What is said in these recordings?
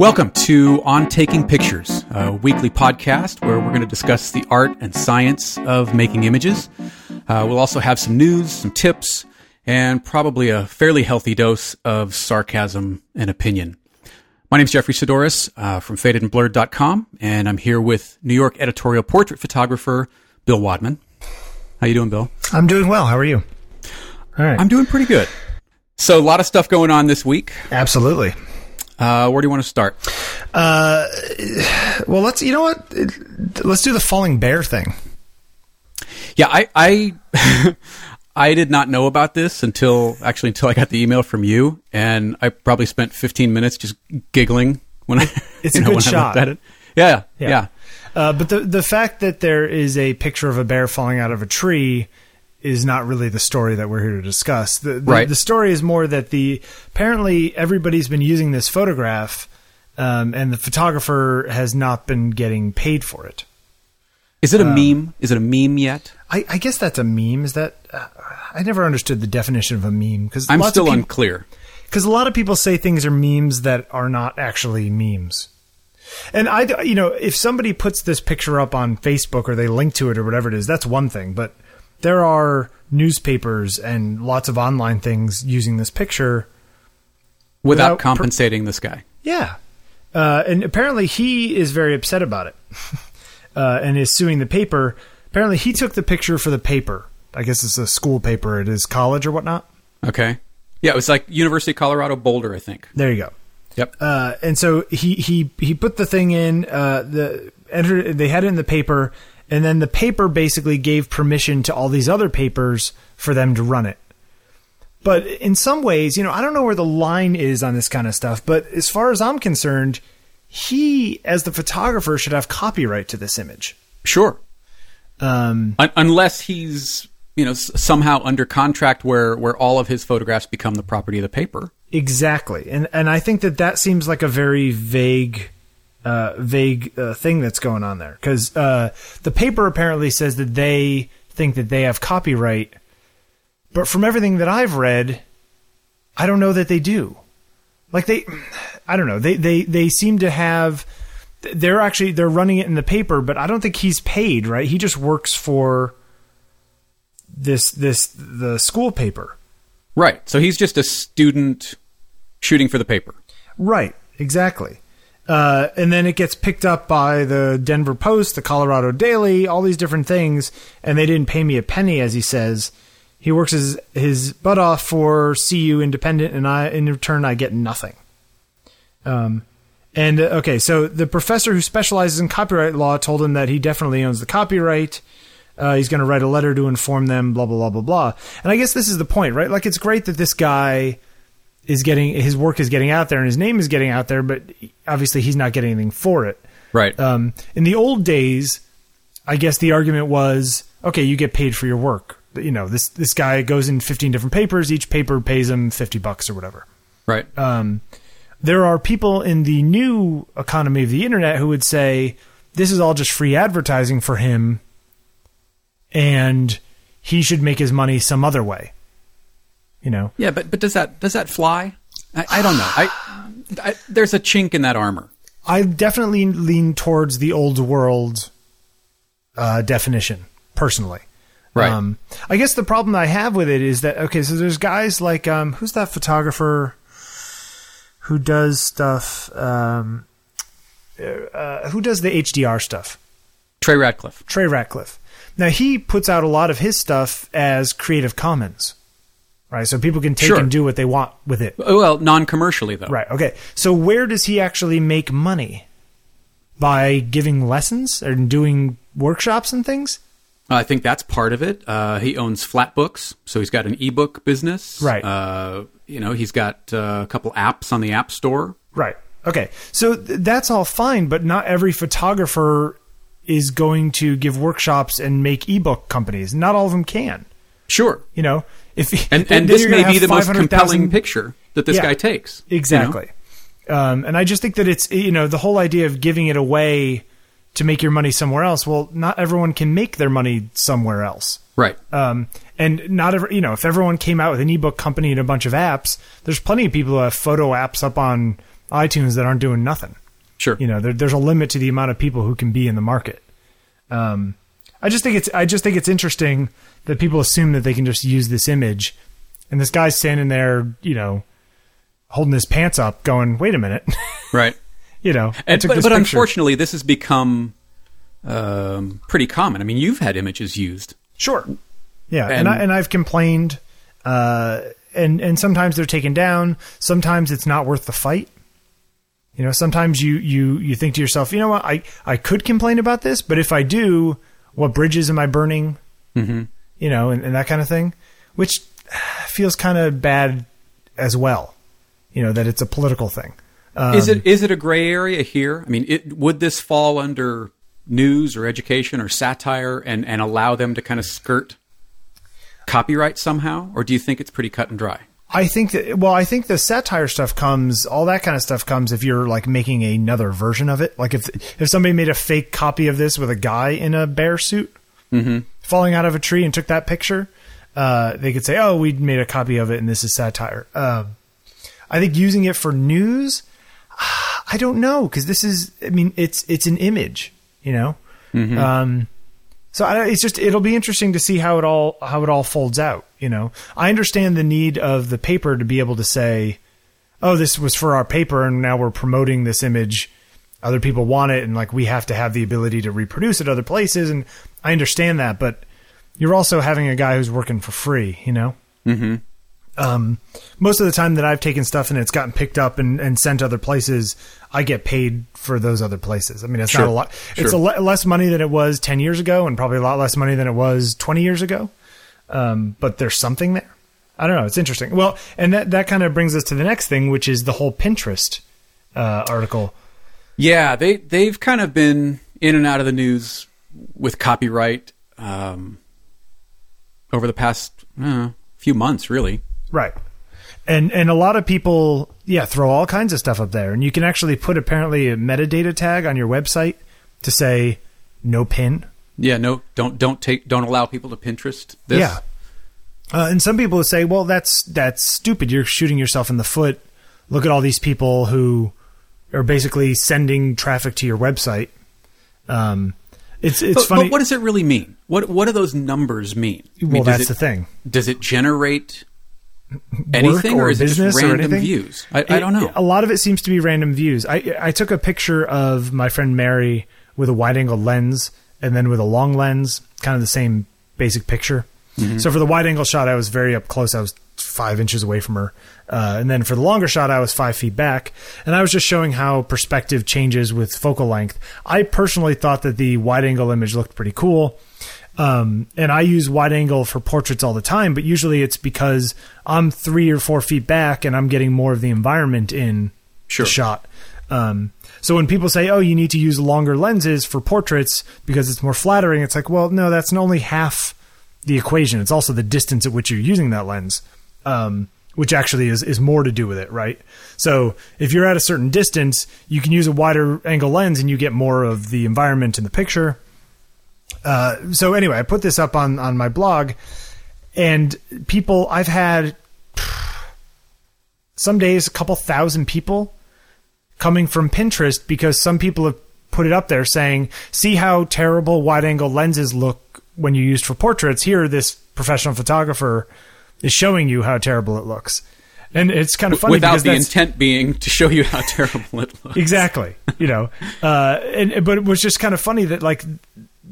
Welcome to On Taking Pictures, a weekly podcast where we're going to discuss the art and science of making images. Uh, we'll also have some news, some tips, and probably a fairly healthy dose of sarcasm and opinion. My name is Jeffery Saddoris uh, from fadedandblurred.com, and I'm here with New York editorial portrait photographer Bill Wadman. How you doing, Bill? I'm doing well. How are you? All right. I'm doing pretty good. So a lot of stuff going on this week. Absolutely. Uh, where do you want to start? Uh, well, let's. You know what? Let's do the falling bear thing. Yeah, I, I, I did not know about this until actually until I got the email from you, and I probably spent 15 minutes just giggling when I. It's a know, good shot. at it. Yeah, yeah. yeah. Uh, but the the fact that there is a picture of a bear falling out of a tree is not really the story that we're here to discuss. The, the, right. the story is more that the apparently everybody's been using this photograph, um, and the photographer has not been getting paid for it. Is it a um, meme? Is it a meme yet? I, I guess that's a meme. Is that? Uh, I never understood the definition of a meme because I'm still people, unclear. Because a lot of people say things are memes that are not actually memes. And I, you know, if somebody puts this picture up on Facebook or they link to it or whatever it is, that's one thing. But there are newspapers and lots of online things using this picture without, without compensating per- this guy. Yeah, uh, and apparently he is very upset about it uh, and is suing the paper. Apparently, he took the picture for the paper. I guess it's a school paper at his college or whatnot. Okay. Yeah, it was like University of Colorado Boulder, I think. There you go. Yep. Uh, and so he he he put the thing in. Uh, the entered. They had it in the paper, and then the paper basically gave permission to all these other papers for them to run it. But in some ways, you know, I don't know where the line is on this kind of stuff, but as far as I'm concerned, he, as the photographer, should have copyright to this image. Sure. Um, Un- unless he's, you know, s- somehow under contract where, where all of his photographs become the property of the paper. Exactly. And, and I think that that seems like a very vague uh, vague uh, thing that's going on there because uh, the paper apparently says that they think that they have copyright, but from everything that I've read, I don't know that they do. Like they, I don't know. They they they seem to have. They're actually they're running it in the paper, but I don't think he's paid. Right? He just works for this this the school paper. Right. So he's just a student shooting for the paper. Right. Exactly. Uh, and then it gets picked up by the Denver Post, the Colorado Daily, all these different things, and they didn't pay me a penny, as he says. He works his his butt off for CU Independent, and I in return I get nothing. Um, and uh, okay, so the professor who specializes in copyright law told him that he definitely owns the copyright. Uh, he's going to write a letter to inform them, blah blah blah blah blah. And I guess this is the point, right? Like it's great that this guy is getting his work is getting out there and his name is getting out there, but obviously he's not getting anything for it. Right. Um, in the old days, I guess the argument was, okay, you get paid for your work. You know, this this guy goes in 15 different papers. Each paper pays him 50 bucks or whatever. Right. Um, there are people in the new economy of the internet who would say this is all just free advertising for him, and he should make his money some other way you know. Yeah, but but does that does that fly? I, I don't know. I, I, there's a chink in that armor. I definitely lean towards the old world uh, definition personally. Right. Um, I guess the problem I have with it is that okay, so there's guys like um, who's that photographer who does stuff? Um, uh, who does the HDR stuff? Trey Ratcliff. Trey Ratcliff. Now he puts out a lot of his stuff as Creative Commons right? So people can take sure. and do what they want with it. Well, non-commercially though. Right. Okay. So where does he actually make money? By giving lessons and doing workshops and things? I think that's part of it. Uh, he owns Flatbooks, so he's got an ebook business. Right. Uh, you know, he's got uh, a couple apps on the App Store. Right. Okay. So th- that's all fine, but not every photographer is going to give workshops and make ebook companies. Not all of them can. Sure. You know, if and, and this may be the most compelling picture that this yeah, guy takes. Exactly. You know? um, and I just think that it's you know the whole idea of giving it away to make your money somewhere else. Well, not everyone can make their money somewhere else. Right. Um, and not every, you know, if everyone came out with an ebook company and a bunch of apps, there's plenty of people who have photo apps up on iTunes that aren't doing nothing. Sure. You know, there, there's a limit to the amount of people who can be in the market. Um, I just think it's I just think it's interesting that people assume that they can just use this image, and this guy's standing there, you know, holding his pants up, going, "Wait a minute," right. you know. And, took but but unfortunately, this has become um, pretty common. I mean, you've had images used. Sure. Yeah, and, And- I, and I've complained, uh, and and sometimes they're taken down. Sometimes it's not worth the fight. You know, sometimes you you you think to yourself, you know what, I I could complain about this, but if I do, what bridges am I burning? Mm-hmm. You know, and, and that kind of thing, which feels kind of bad as well. You know that it's a political thing. Um, is it is it a gray area here? I mean, it, would this fall under news or education or satire and, and allow them to kind of skirt copyright somehow, or do you think it's pretty cut and dry? I think that well, I think the satire stuff comes, all that kind of stuff comes if you're like making another version of it. Like if if somebody made a fake copy of this with a guy in a bear suit falling out of a tree and took that picture, uh, they could say, "Oh, we made a copy of it, and this is satire." Um, I think using it for news, I don't know because this is, I mean, it's it's an image, you know. Um, so I, it's just it'll be interesting to see how it all how it all folds out. You know, I understand the need of the paper to be able to say, "Oh, this was for our paper, and now we're promoting this image. Other people want it, and like we have to have the ability to reproduce it other places." And I understand that, but you're also having a guy who's working for free. You know. Mm-hmm. Um, most of the time that I've taken stuff and it's gotten picked up and, and sent other places, I get paid for those other places. I mean, it's Sure. not a lot. It's a le- less money than it was 10 years ago and probably a lot less money than it was 20 years ago. Um, but there's something there. I don't know. It's interesting. Well, and that, that kind of brings us to the next thing, which is the whole Pinterest, uh, article. Yeah, they they've kind of been in and out of the news with copyright um, over the past uh, few months, really. Right. And and a lot of people, yeah, throw all kinds of stuff up there, and you can actually put apparently a metadata tag on your website to say no pin. Yeah, no, don't don't take don't allow people to Pinterest this. Yeah. Uh, and some people say, well, that's that's stupid. You're shooting yourself in the foot. Look at all these people who are basically sending traffic to your website. Um, it's it's But, funny. but what does it really mean? What what do those numbers mean? I well, mean, that's it, the thing. Does it generate anything, or or is it just random views? I, I don't know. A lot of it seems to be random views. I I took a picture of my friend Mary with a wide angle lens and then with a long lens, kind of the same basic picture. Mm-hmm. So for the wide angle shot, I was very up close. I was five inches away from her, uh, and then for the longer shot, I was five feet back. And I was just showing how perspective changes with focal length. I personally thought that the wide angle image looked pretty cool. Um, and I use wide angle for portraits all the time, but usually it's because I'm three or four feet back and I'm getting more of the environment in Sure. the shot. Um, so when people say, "Oh, you need to use longer lenses for portraits because it's more flattering," it's like, well, no, that's only half the equation. It's also the distance at which you're using that lens, um, which actually is is more to do with it, right? So if you're at a certain distance, you can use a wider angle lens and you get more of the environment in the picture. Uh, so anyway, I put this up on on my blog, and people I've had some days a couple thousand people coming from Pinterest because some people have put it up there saying, "See how terrible wide angle lenses look when you used for portraits. Here, this professional photographer is showing you how terrible it looks." And it's kind of funny Without because the that's- intent being to show you how terrible it looks. exactly you know uh and but it was just kind of funny that like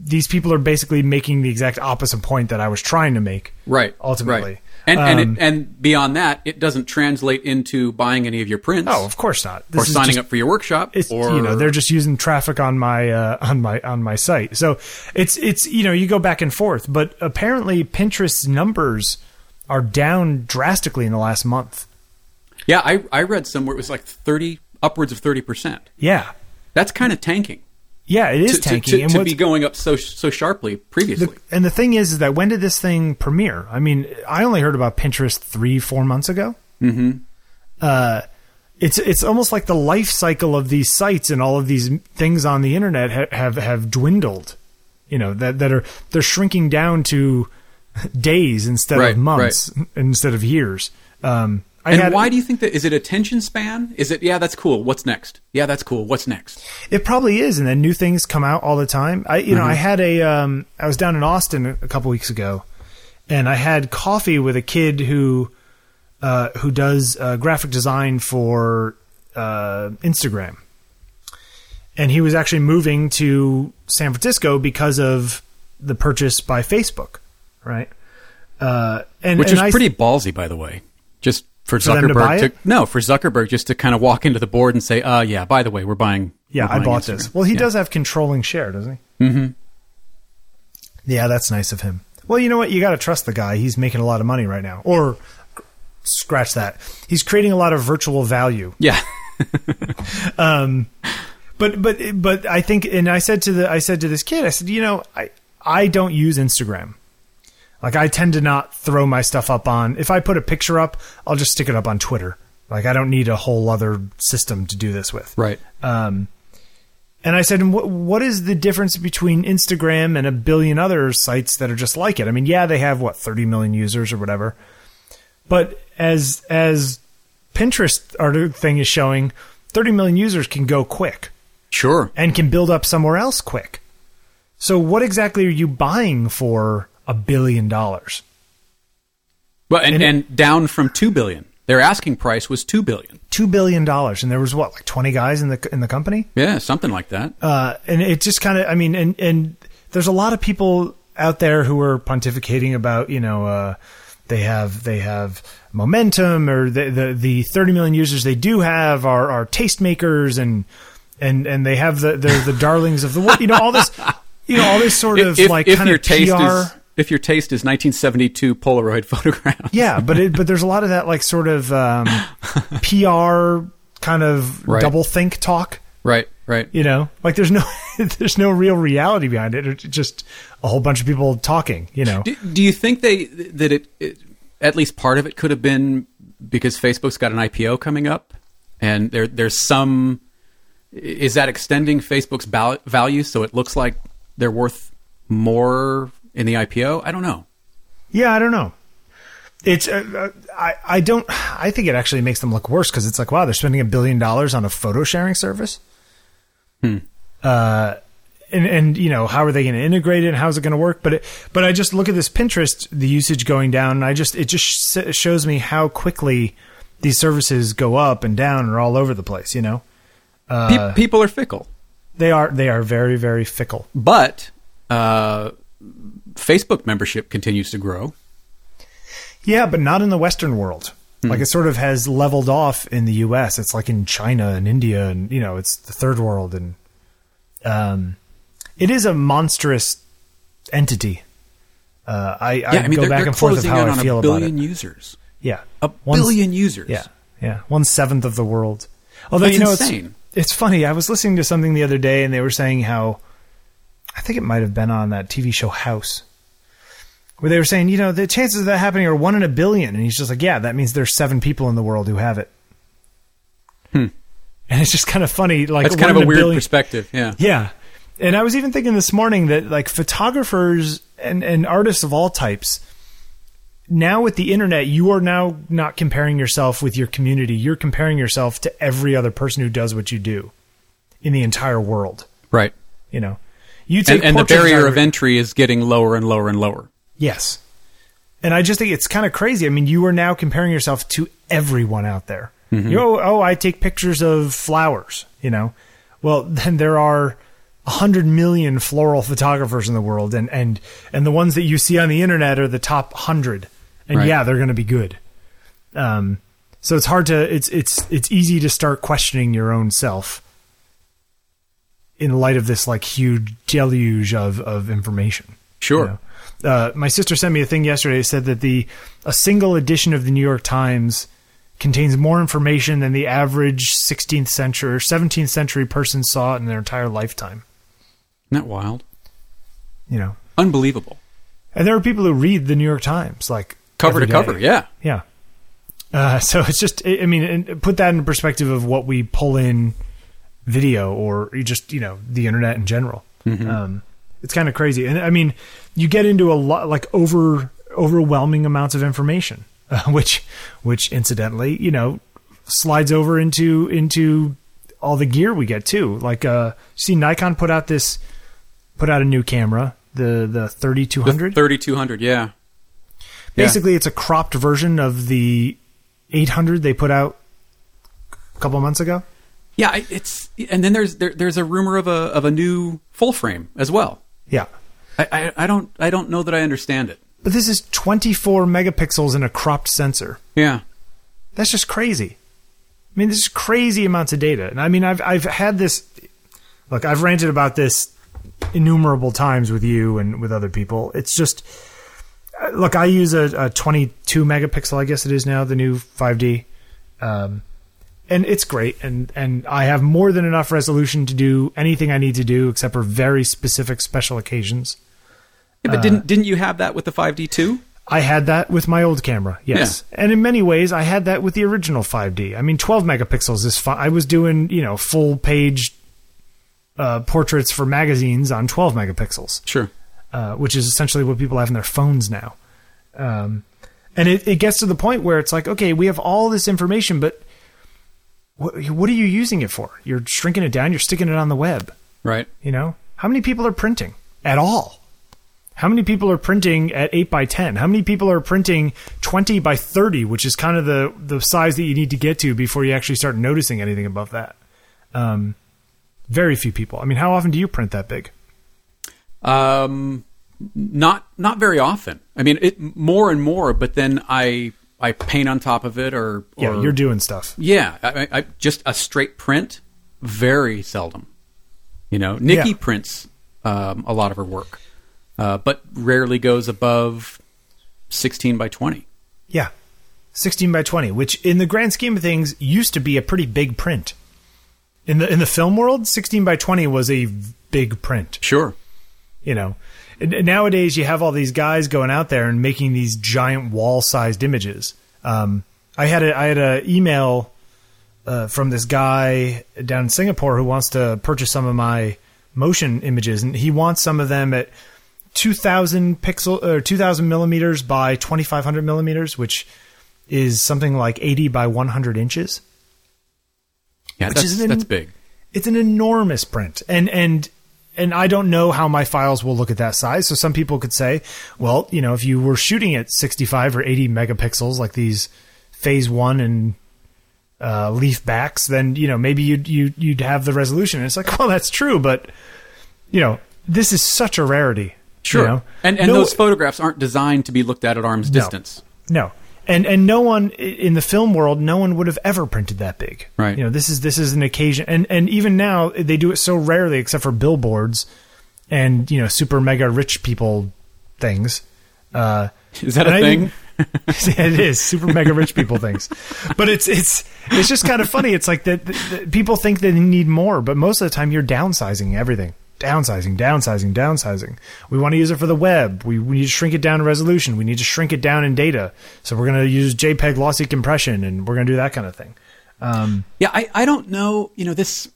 these people are basically making the exact opposite point that i was trying to make Right. ultimately Right. And and, Um, it, and beyond that, it doesn't translate into buying any of your prints. oh of course not or This is signing just- up for your workshop. or you know they're just using traffic on my uh, on my on my site so it's it's you know you go back and forth but apparently pinterest's numbers are down drastically in the last month yeah. I I read somewhere it was like thirty upwards of thirty percent. yeah That's kind of tanking. Yeah it is to, to- to, and to be going up so so sharply previously. The, and the thing is, is that when did this thing premiere? I mean, I only heard about Pinterest three, four months ago. Mm-hmm. Uh, it's it's almost like the life cycle of these sites and all of these things on the internet ha- have have dwindled. You know that that are they're shrinking down to days instead Right, of months instead of years. Um, I and had- why do you think that? Is it attention span? Is it, yeah, that's cool. What's next? Yeah, that's cool. What's next? It probably is, and then new things come out all the time. I, you know, I had a, um, I was down in Austin a a couple weeks ago, and I had coffee with a kid who, uh, who does uh, graphic design for uh, Instagram, and he was actually moving to San Francisco because of the purchase by Facebook, right? Uh, and Which and is I- pretty ballsy, by the way. Just for, For them to Zuckerberg no, for Zuckerberg just to kind of walk into the board and say, "Uh, yeah, by the way, we're buying." Yeah, we're I bought Instagram." this. Well, he Yeah. does have controlling share, doesn't he? Mm-hmm. Yeah, that's nice of him. Well, you know what? You got to trust the guy. He's making a lot of money right now. Or scratch that. He's creating a lot of virtual value. Yeah, um, But but but I think, and I said to the I said to this kid, I said, you know, I I don't use Instagram. Like I tend to not throw my stuff up on. If I put a picture up, I'll just stick it up on Twitter. Like I don't need a whole other system to do this with. right. Um, and I said, what, what is the difference between Instagram and a billion other sites that are just like it? I mean, yeah, they have what 30 million users or whatever, but as as Pinterest our thing is showing, 30 million users can go quick Sure. and can build up somewhere else quick. So, what exactly are you buying for a billion dollars? Well, and, And and, down from two billion. Their asking price was two billion. Two billion dollars, and there was what like 20 guys in the in the company. Yeah, something like that. uh, and it just kind of i mean and and there's a lot of people out there who are pontificating about you know uh, they have they have momentum or the, the the 30 million users they do have are are tastemakers and and and they have the they're the darlings of the world you know all this you know all this sort of if, like if kind your of taste PR is if your taste is 1972 Polaroid photographs. yeah but it, but there's a lot of that like sort of um, PR kind of Right. double think talk Right. Right. you know like there's no there's no real reality behind it it's just a whole bunch of people talking you know Do, do you think they that it, it at least part of it could have been because Facebook's got an IPO coming up, and there there's some is that extending Facebook's value so it looks like they're worth more in the IPO? I don't know. yeah i don't know. It's uh, uh, i i don't i think it actually makes them look worse because it's like wow they're spending a billion dollars on a photo sharing service? Uh and, and you know how are they going to integrate it and how's it going to work? But it, but i just look at this pinterest the usage going down and i just it just sh- shows me how quickly these services go up and down and are all over the place you know? Pe- people are fickle, they are they are very very fickle. But uh, Facebook membership continues to grow. Yeah, but not in the Western world. Like it sort of has leveled off in the U.S. It's like in China and India, and you know, it's the third world, and um, it is a monstrous entity. Uh, I, I, Yeah, I mean go back and forth of how I on feel a about billion it. users. Yeah, A One- billion users. Yeah, yeah, one seventh of the world. Although That's you know, insane. it's it's funny. I was listening to something the other day, and they were saying how I think it might have been on that TV show House, where they were saying, you know, the chances of that happening are one in a billion, and he's just like, yeah, that means there's seven people in the world who have it. And it's just kind of funny, like Hmm. That's kind of a in weird billion- perspective. Yeah. yeah. And I was even thinking this morning that like photographers and, and artists of all types, now with the internet, you are now not comparing yourself with your community. You're comparing yourself to every other person who does what you do in the entire world. Right. You know, you take And, and the barrier of entry is getting lower and lower and lower. Yes. And I just think it's kind of crazy. I mean, you are now comparing yourself to everyone out there. You know, oh, I take pictures of flowers, you know. Well, then there are a hundred million floral photographers in the world and, and, and the ones that you see on the internet are the top hundred. And Right. yeah, they're going to be good. Um, so it's hard to, it's, it's, it's easy to start questioning your own self in light of this like huge deluge of, of information. Sure. You know? Uh, my sister sent me a thing yesterday. It said that the a single edition of the New York Times contains more information than the average 16th century or 17th century person saw in their entire lifetime. Isn't that wild? You know, Unbelievable. and there are people who read the New York Times like Cover to every cover. Yeah. Yeah. Uh, so it's just, I mean, put that in perspective of what we pull in video or just, you know, the internet in general. Um, it's kind of crazy. And I mean, you get into a lot, like over, overwhelming amounts of information. uh, which which incidentally, you know, slides over into into all the gear we get too. Like uh see Nikon put out this put out a new camera, the the 3200. 3200, yeah. Basically, it's a cropped version of the 800 they put out a couple months ago. Yeah, it's and then there's there, there's a rumor of a of a new full frame as well. Yeah. I, I, I don't I don't know that I understand it. But this is 24 megapixels in a cropped sensor. Yeah. That's just crazy. I mean, this is crazy amounts of data. And I mean, I've I've had this. Look, I've ranted about this innumerable times with you and with other people. It's just uh, look. I use a, a 22 megapixel, I guess it is now, the new 5D, um, and it's great. And and I have more than enough resolution to do anything I need to do, except for very specific special occasions. Yeah, but didn't didn't you have that with the 5D too? I had that with my old camera, yes. And in many ways, I had that with the original 5D. I mean, 12 megapixels is fine. I was doing, you know, full page uh, portraits for magazines on 12 megapixels, Sure. uh, which is essentially what people have in their phones now. Um, and it, it gets to the point where it's like, okay, we have all this information, but what, what are you using it for? You're shrinking it down, you're sticking it on the web. Right. You know, how many people are printing at all? How many people are printing at eight by ten? How many people are printing twenty by thirty, which is kind of the the size that you need to get to before you actually start noticing anything above that? Um, very few people. I mean, how often do you print that big? Um, not not very often. I mean, it more and more, but then I I paint on top of it, or, or Yeah, you're doing stuff. yeah, I, I, just a straight print. Very seldom. You know, Nikki Yeah. prints um, a lot of her work, uh, but rarely goes above sixteen by twenty. Yeah, sixteen by twenty, which in the grand scheme of things used to be a pretty big print. In the in the film world, sixteen by twenty was a big print. Sure. you know nowadays you have all these guys going out there and making these giant wall-sized images. Um, i had a i had a email uh, from this guy down in singapore who wants to purchase some of my motion images and he wants some of them at 2000 pixel or 2000 millimeters by 2500 millimeters which is something like 80 by 100 inches. Yeah, that's an- that's big. it's an enormous print. And and and I don't know how my files will look at that size. So some people could say, well, you know, if you were shooting at 65 or 80 megapixels, like these phase one and uh, leaf backs, then you know maybe you'd you, you'd have the resolution. And it's like, well, that's true, but you know, this is such a rarity. Sure. you know? And and No- those photographs aren't designed to be looked at at arm's No. distance. No. And and no one in the film world, no one would have ever printed that big. Right. You know, this is this is an occasion, and and even now they do it so rarely, except for billboards, and you know, super mega rich people things. Uh, Is that a thing? it is super mega rich people things, but it's it's it's just kind of funny. It's like that that people think they need more, but most of the time you're downsizing everything, downsizing, downsizing, downsizing. We want to use it for the web. We, we need to shrink it down in resolution. We need to shrink it down in data. So we're going to use JPEG lossy compression, and we're going to do that kind of thing. Um, Yeah, I, I don't know. You know this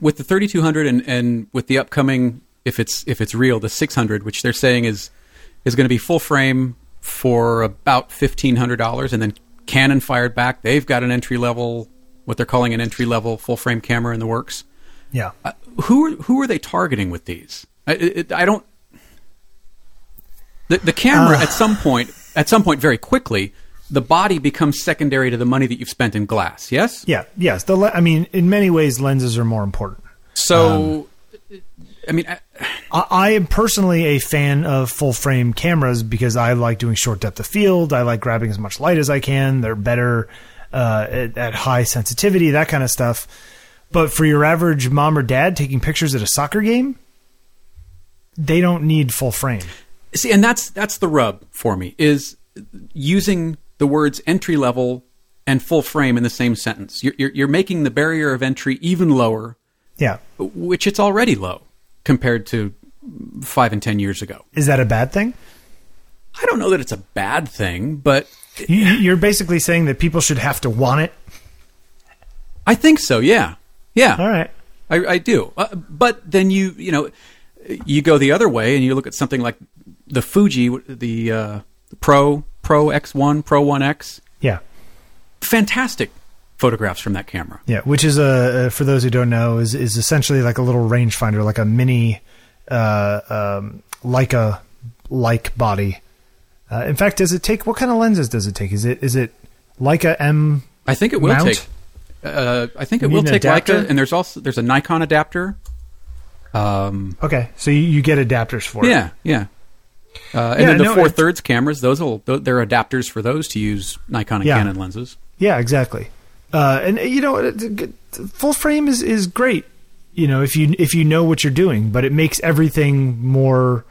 with the 3200 and and with the upcoming if it's if it's real the 600, which they're saying is is going to be full frame for about fifteen hundred dollars, and then Canon fired back. They've got an entry level, what they're calling an entry level full frame camera in the works. Yeah, Uh, who are, who are they targeting with these? I, it, I don't. The the camera at some point at some point very quickly the body becomes secondary to the money that you've spent in glass. Yes. yeah, yes. The le- I mean, in many ways, lenses are more important. So, I mean, I, I, I am personally a fan of full frame cameras because I like doing short depth of field. I like grabbing as much light as I can. They're better uh, at, at high sensitivity, that kind of stuff. But for your average mom or dad taking pictures at a soccer game, they don't need full frame. see, and that's that's the rub for me is using the words entry level and full frame in the same sentence. You're, you're, you're making the barrier of entry even lower, Yeah. which it's already low compared to five and ten years ago. Is that a bad thing? I don't know that it's a bad thing, but You, you're basically saying that people should have to want it. I think so. Yeah, yeah. All right. I, I do. Uh, but then you you know you go the other way and you look at something like the Fuji, the uh, Pro Pro X1, Pro 1X. Yeah. Fantastic photographs from that camera. Yeah, which is a for those who don't know is is essentially like a little rangefinder, like a mini uh, um, Leica like body. Uh, in fact, does it take what kind of lenses does it take? Is it is it Leica M? I think it will Mount? take. Uh, I think it will take adapter? Leica, and there's also there's a Nikon adapter. Um, Okay, so you, you get adapters for it. yeah, yeah. Uh, and Yeah, then the no, four thirds cameras, those will they're adapters for those to use Nikon and Yeah. Canon lenses. Yeah, exactly. Uh, and you know, full frame is is great. You know, if you if you know what you're doing, but it makes everything more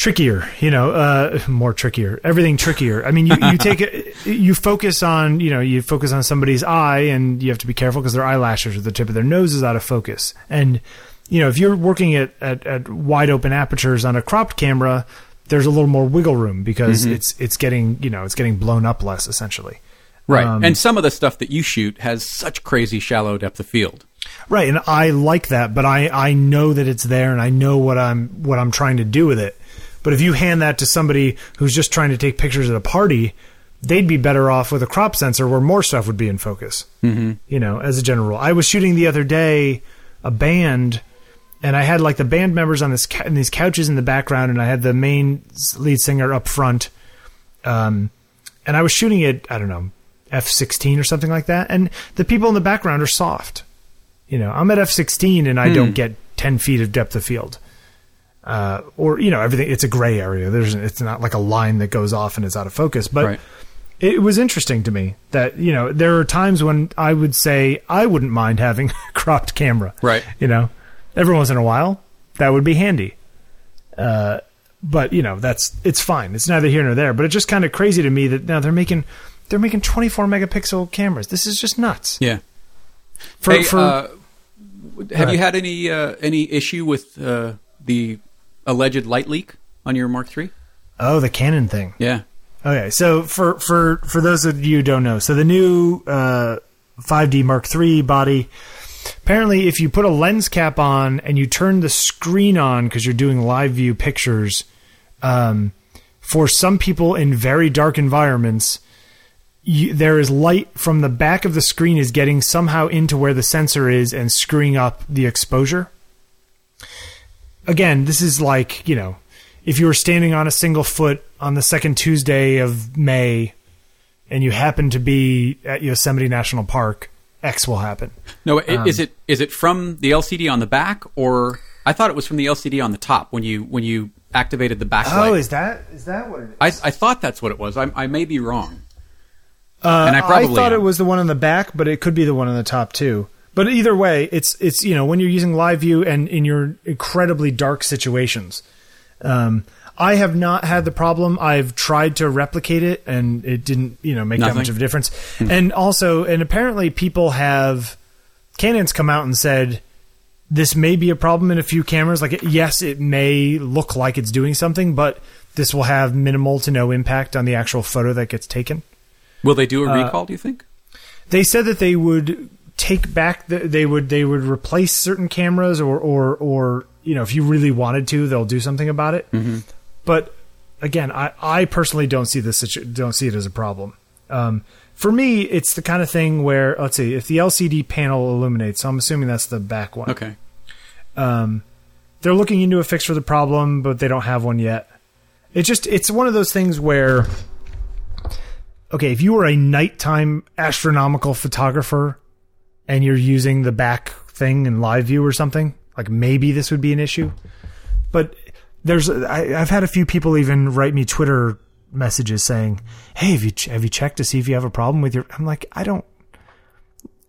trickier. You know, uh, more trickier. Everything trickier. I mean, you you take it, you focus on you know you focus on somebody's eye, and you have to be careful because their eyelashes or the tip of their nose is out of focus. And you know, if you're working at at, at wide open apertures on a cropped camera. There's a little more wiggle room because it's it's getting you know it's getting blown up less essentially. Right. Um, and some of the stuff that you shoot has such crazy shallow depth of field. Right, and I like that, but I I know that it's there, and I know what I'm what I'm trying to do with it. But if you hand that to somebody who's just trying to take pictures at a party, they'd be better off with a crop sensor where more stuff would be in focus. Mm-hmm. You know, as a general rule. I was shooting the other day a band, and I had like the band members on this in these couches in the background, and I had the main lead singer up front. Um, and I was shooting it, I don't know, f sixteen or something like that, and the people in the background are soft. You know, I'm at f sixteen and I don't get ten feet of depth of field. Uh, or you know everything. It's a gray area. There's it's not like a line that goes off and it's out of focus. But Right. it was interesting to me that you know there are times when I would say I wouldn't mind having a cropped camera. Right. You know, every once in a while that would be handy. Uh, but you know that's it's fine. It's neither here nor there. But it's just kind of crazy to me that now they're making they're making 24 megapixel cameras. This is just nuts. Yeah. For, hey, for uh, have you had any uh, any issue with uh, the alleged light leak on your Mark III? oh the Canon thing. Yeah. Okay, so for for for those of you who don't know, so the new uh, 5D Mark III body, apparently, if you put a lens cap on and you turn the screen on because you're doing live view pictures, um, for some people in very dark environments, you, there is light from the back of the screen is getting somehow into where the sensor is and screwing up the exposure. Again, this is like you know if you were standing on a single foot on the second Tuesday of May and you happen to be at Yosemite National Park, X will happen. No, i Um, is it is it from the LCD on the back, or I thought it was from the LCD on the top when you when you activated the backlight? Oh, is that is that what it is? I, I thought that's what it was. I, I may be wrong. Uh, and I probably thought am. it was the one on the back, but it could be the one on the top too. But either way, it's it's you know when you're using live view and in your incredibly dark situations. Um, I have not had the problem. I've tried to replicate it, and it didn't you know make that much of a difference. And also, and apparently, people have Canon's come out and said this may be a problem in a few cameras. Like, yes, it may look like it's doing something, but this will have minimal to no impact on the actual photo that gets taken. Will they do a Uh, recall? Do you think? They said that they would take back the, they would they would replace certain cameras or or or you know if you really wanted to they'll do something about it. But again, I I personally don't see this situ- don't see it as a problem. Um, for me, it's the kind of thing where let's see if the LCD panel illuminates. So I'm assuming that's the back one. Okay. Um, they're looking into a fix for the problem, but they don't have one yet. It just it's one of those things where okay, if you were a nighttime astronomical photographer and you're using the back thing in live view or something, like maybe this would be an issue. But there's I, I've had a few people even write me Twitter messages saying, "Hey, have you ch- have you checked to see if you have a problem with your?" I'm like, I don't.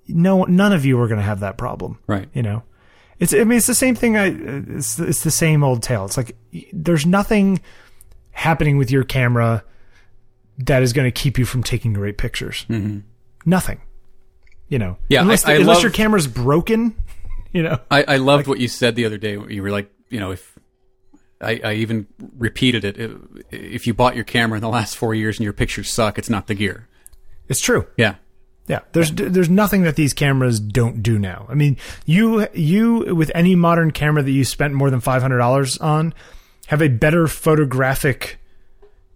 No, none of you are going to have that problem Right. you know it's i mean it's the same thing i it's, it's the same old tale it's like there's nothing happening with your camera that is going to keep you from taking great pictures mm-hmm. nothing you know Yeah, unless, I- I unless your camera's broken you know I, I loved what you said the other day. You were like, you know, if I, I even repeated it, if, if you bought your camera in the last four years and your pictures suck, it's not the gear. it's true Yeah. Yeah, there's there's nothing that these cameras don't do now. I mean, you you with any modern camera that you spent more than five hundred dollars on have a better photographic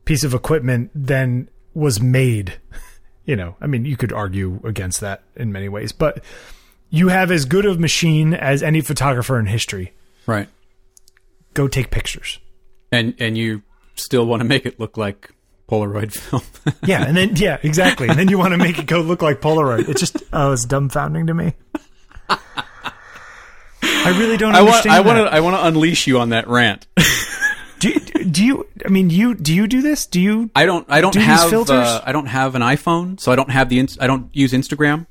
piece of equipment than was made. You know, I mean, you could argue against that in many ways, but you have as good of machine as any photographer in history. Right. Go take pictures. And and you still want to make it look like Polaroid film. Yeah, and then yeah, exactly. And then you want to make it go look like Polaroid. It just oh, it's dumbfounding to me. I really don't I want. I want that. to I want to unleash you on that rant. Do you, do you? I mean, you do you do this? Do you? I don't I don't Do have filters? uh, I don't have an iPhone, so I don't have the I don't use Instagram.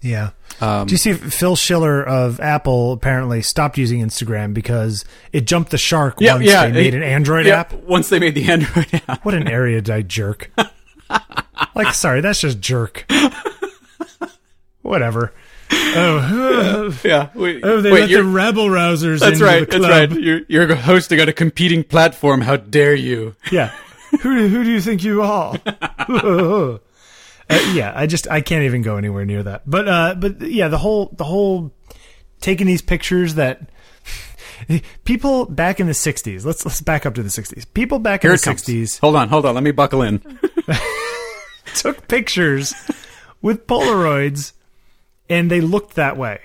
Yeah. Um, do you see Phil Schiller of Apple apparently stopped using Instagram because it jumped the shark once they made an Android yeah, app? Once they made the Android app. What an erudite jerk! like, sorry, that's just jerk. Whatever. Oh, Yeah. Wait, oh, they wait, let the rabble rousers that's right. That's right. You're you're hosting on a competing platform. How dare you? Yeah. who who do you think you are? uh, yeah, I just I can't even go anywhere near that. But uh but yeah, the whole the whole taking these pictures that people back in the 60s. Let's let's back up to the 60s. People back Here in the comes. 60s Hold on, hold on. Let me buckle in. took pictures with Polaroids and they looked that way.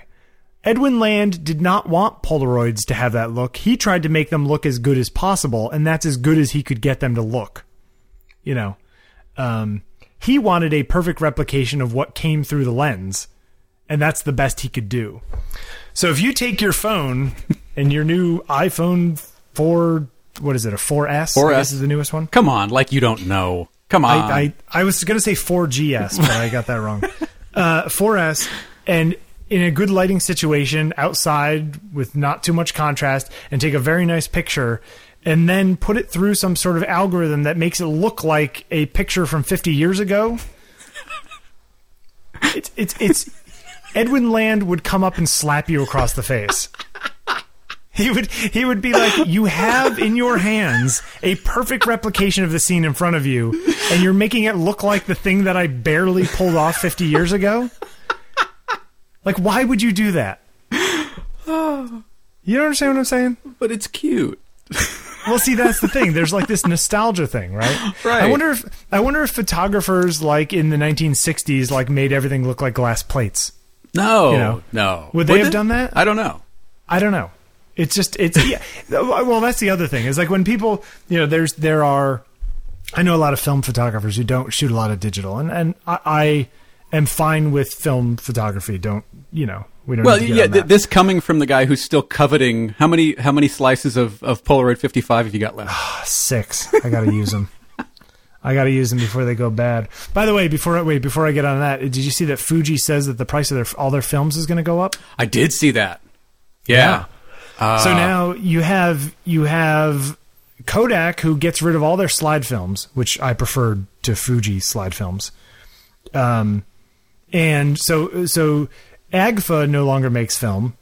Edwin Land did not want Polaroids to have that look. He tried to make them look as good as possible, and that's as good as he could get them to look. You know, um, he wanted a perfect replication of what came through the lens, and that's the best he could do. So if you take your phone and your new iPhone 4, what is it, a 4S? I 4S. guess is the newest one. Come on, like you don't know. Come on. I, I, I was going to say 4GS, but I got that wrong. Uh, 4S, and in a good lighting situation outside with not too much contrast, and take a very nice picture, and then put it through some sort of algorithm that makes it look like a picture from 50 years ago. It's it's it's Edwin Land would come up and slap you across the face. He would he would be like, "You have in your hands a perfect replication of the scene in front of you, and you're making it look like the thing that I barely pulled off 50 years ago." Like, why would you do that? You don't understand what I'm saying? but it's cute. Well, see, that's the thing. There's like this nostalgia thing, right? Right. I wonder if I wonder if photographers like in the 1960s like made everything look like glass plates. No, You know, no. would they have done that? I don't know. I don't know. It's just it's yeah. Well, that's the other thing. Is like when people you know there's there are. I know a lot of film photographers who don't shoot a lot of digital, and and I, I am fine with film photography. Don't you know? We don't. Well, need to get yeah. Th- this coming from the guy who's still coveting how many how many slices of, of Polaroid 55 have you got left? Ah, six. I got to use them. I got to use them before they go bad. By the way, before wait, before I get on that, did you see that Fuji says that the price of their all their films is going to go up? I did see that. Yeah. Uh, So now you have you have Kodak who gets rid of all their slide films, which I preferred to Fuji slide films. Um, and so so Agfa no longer makes film.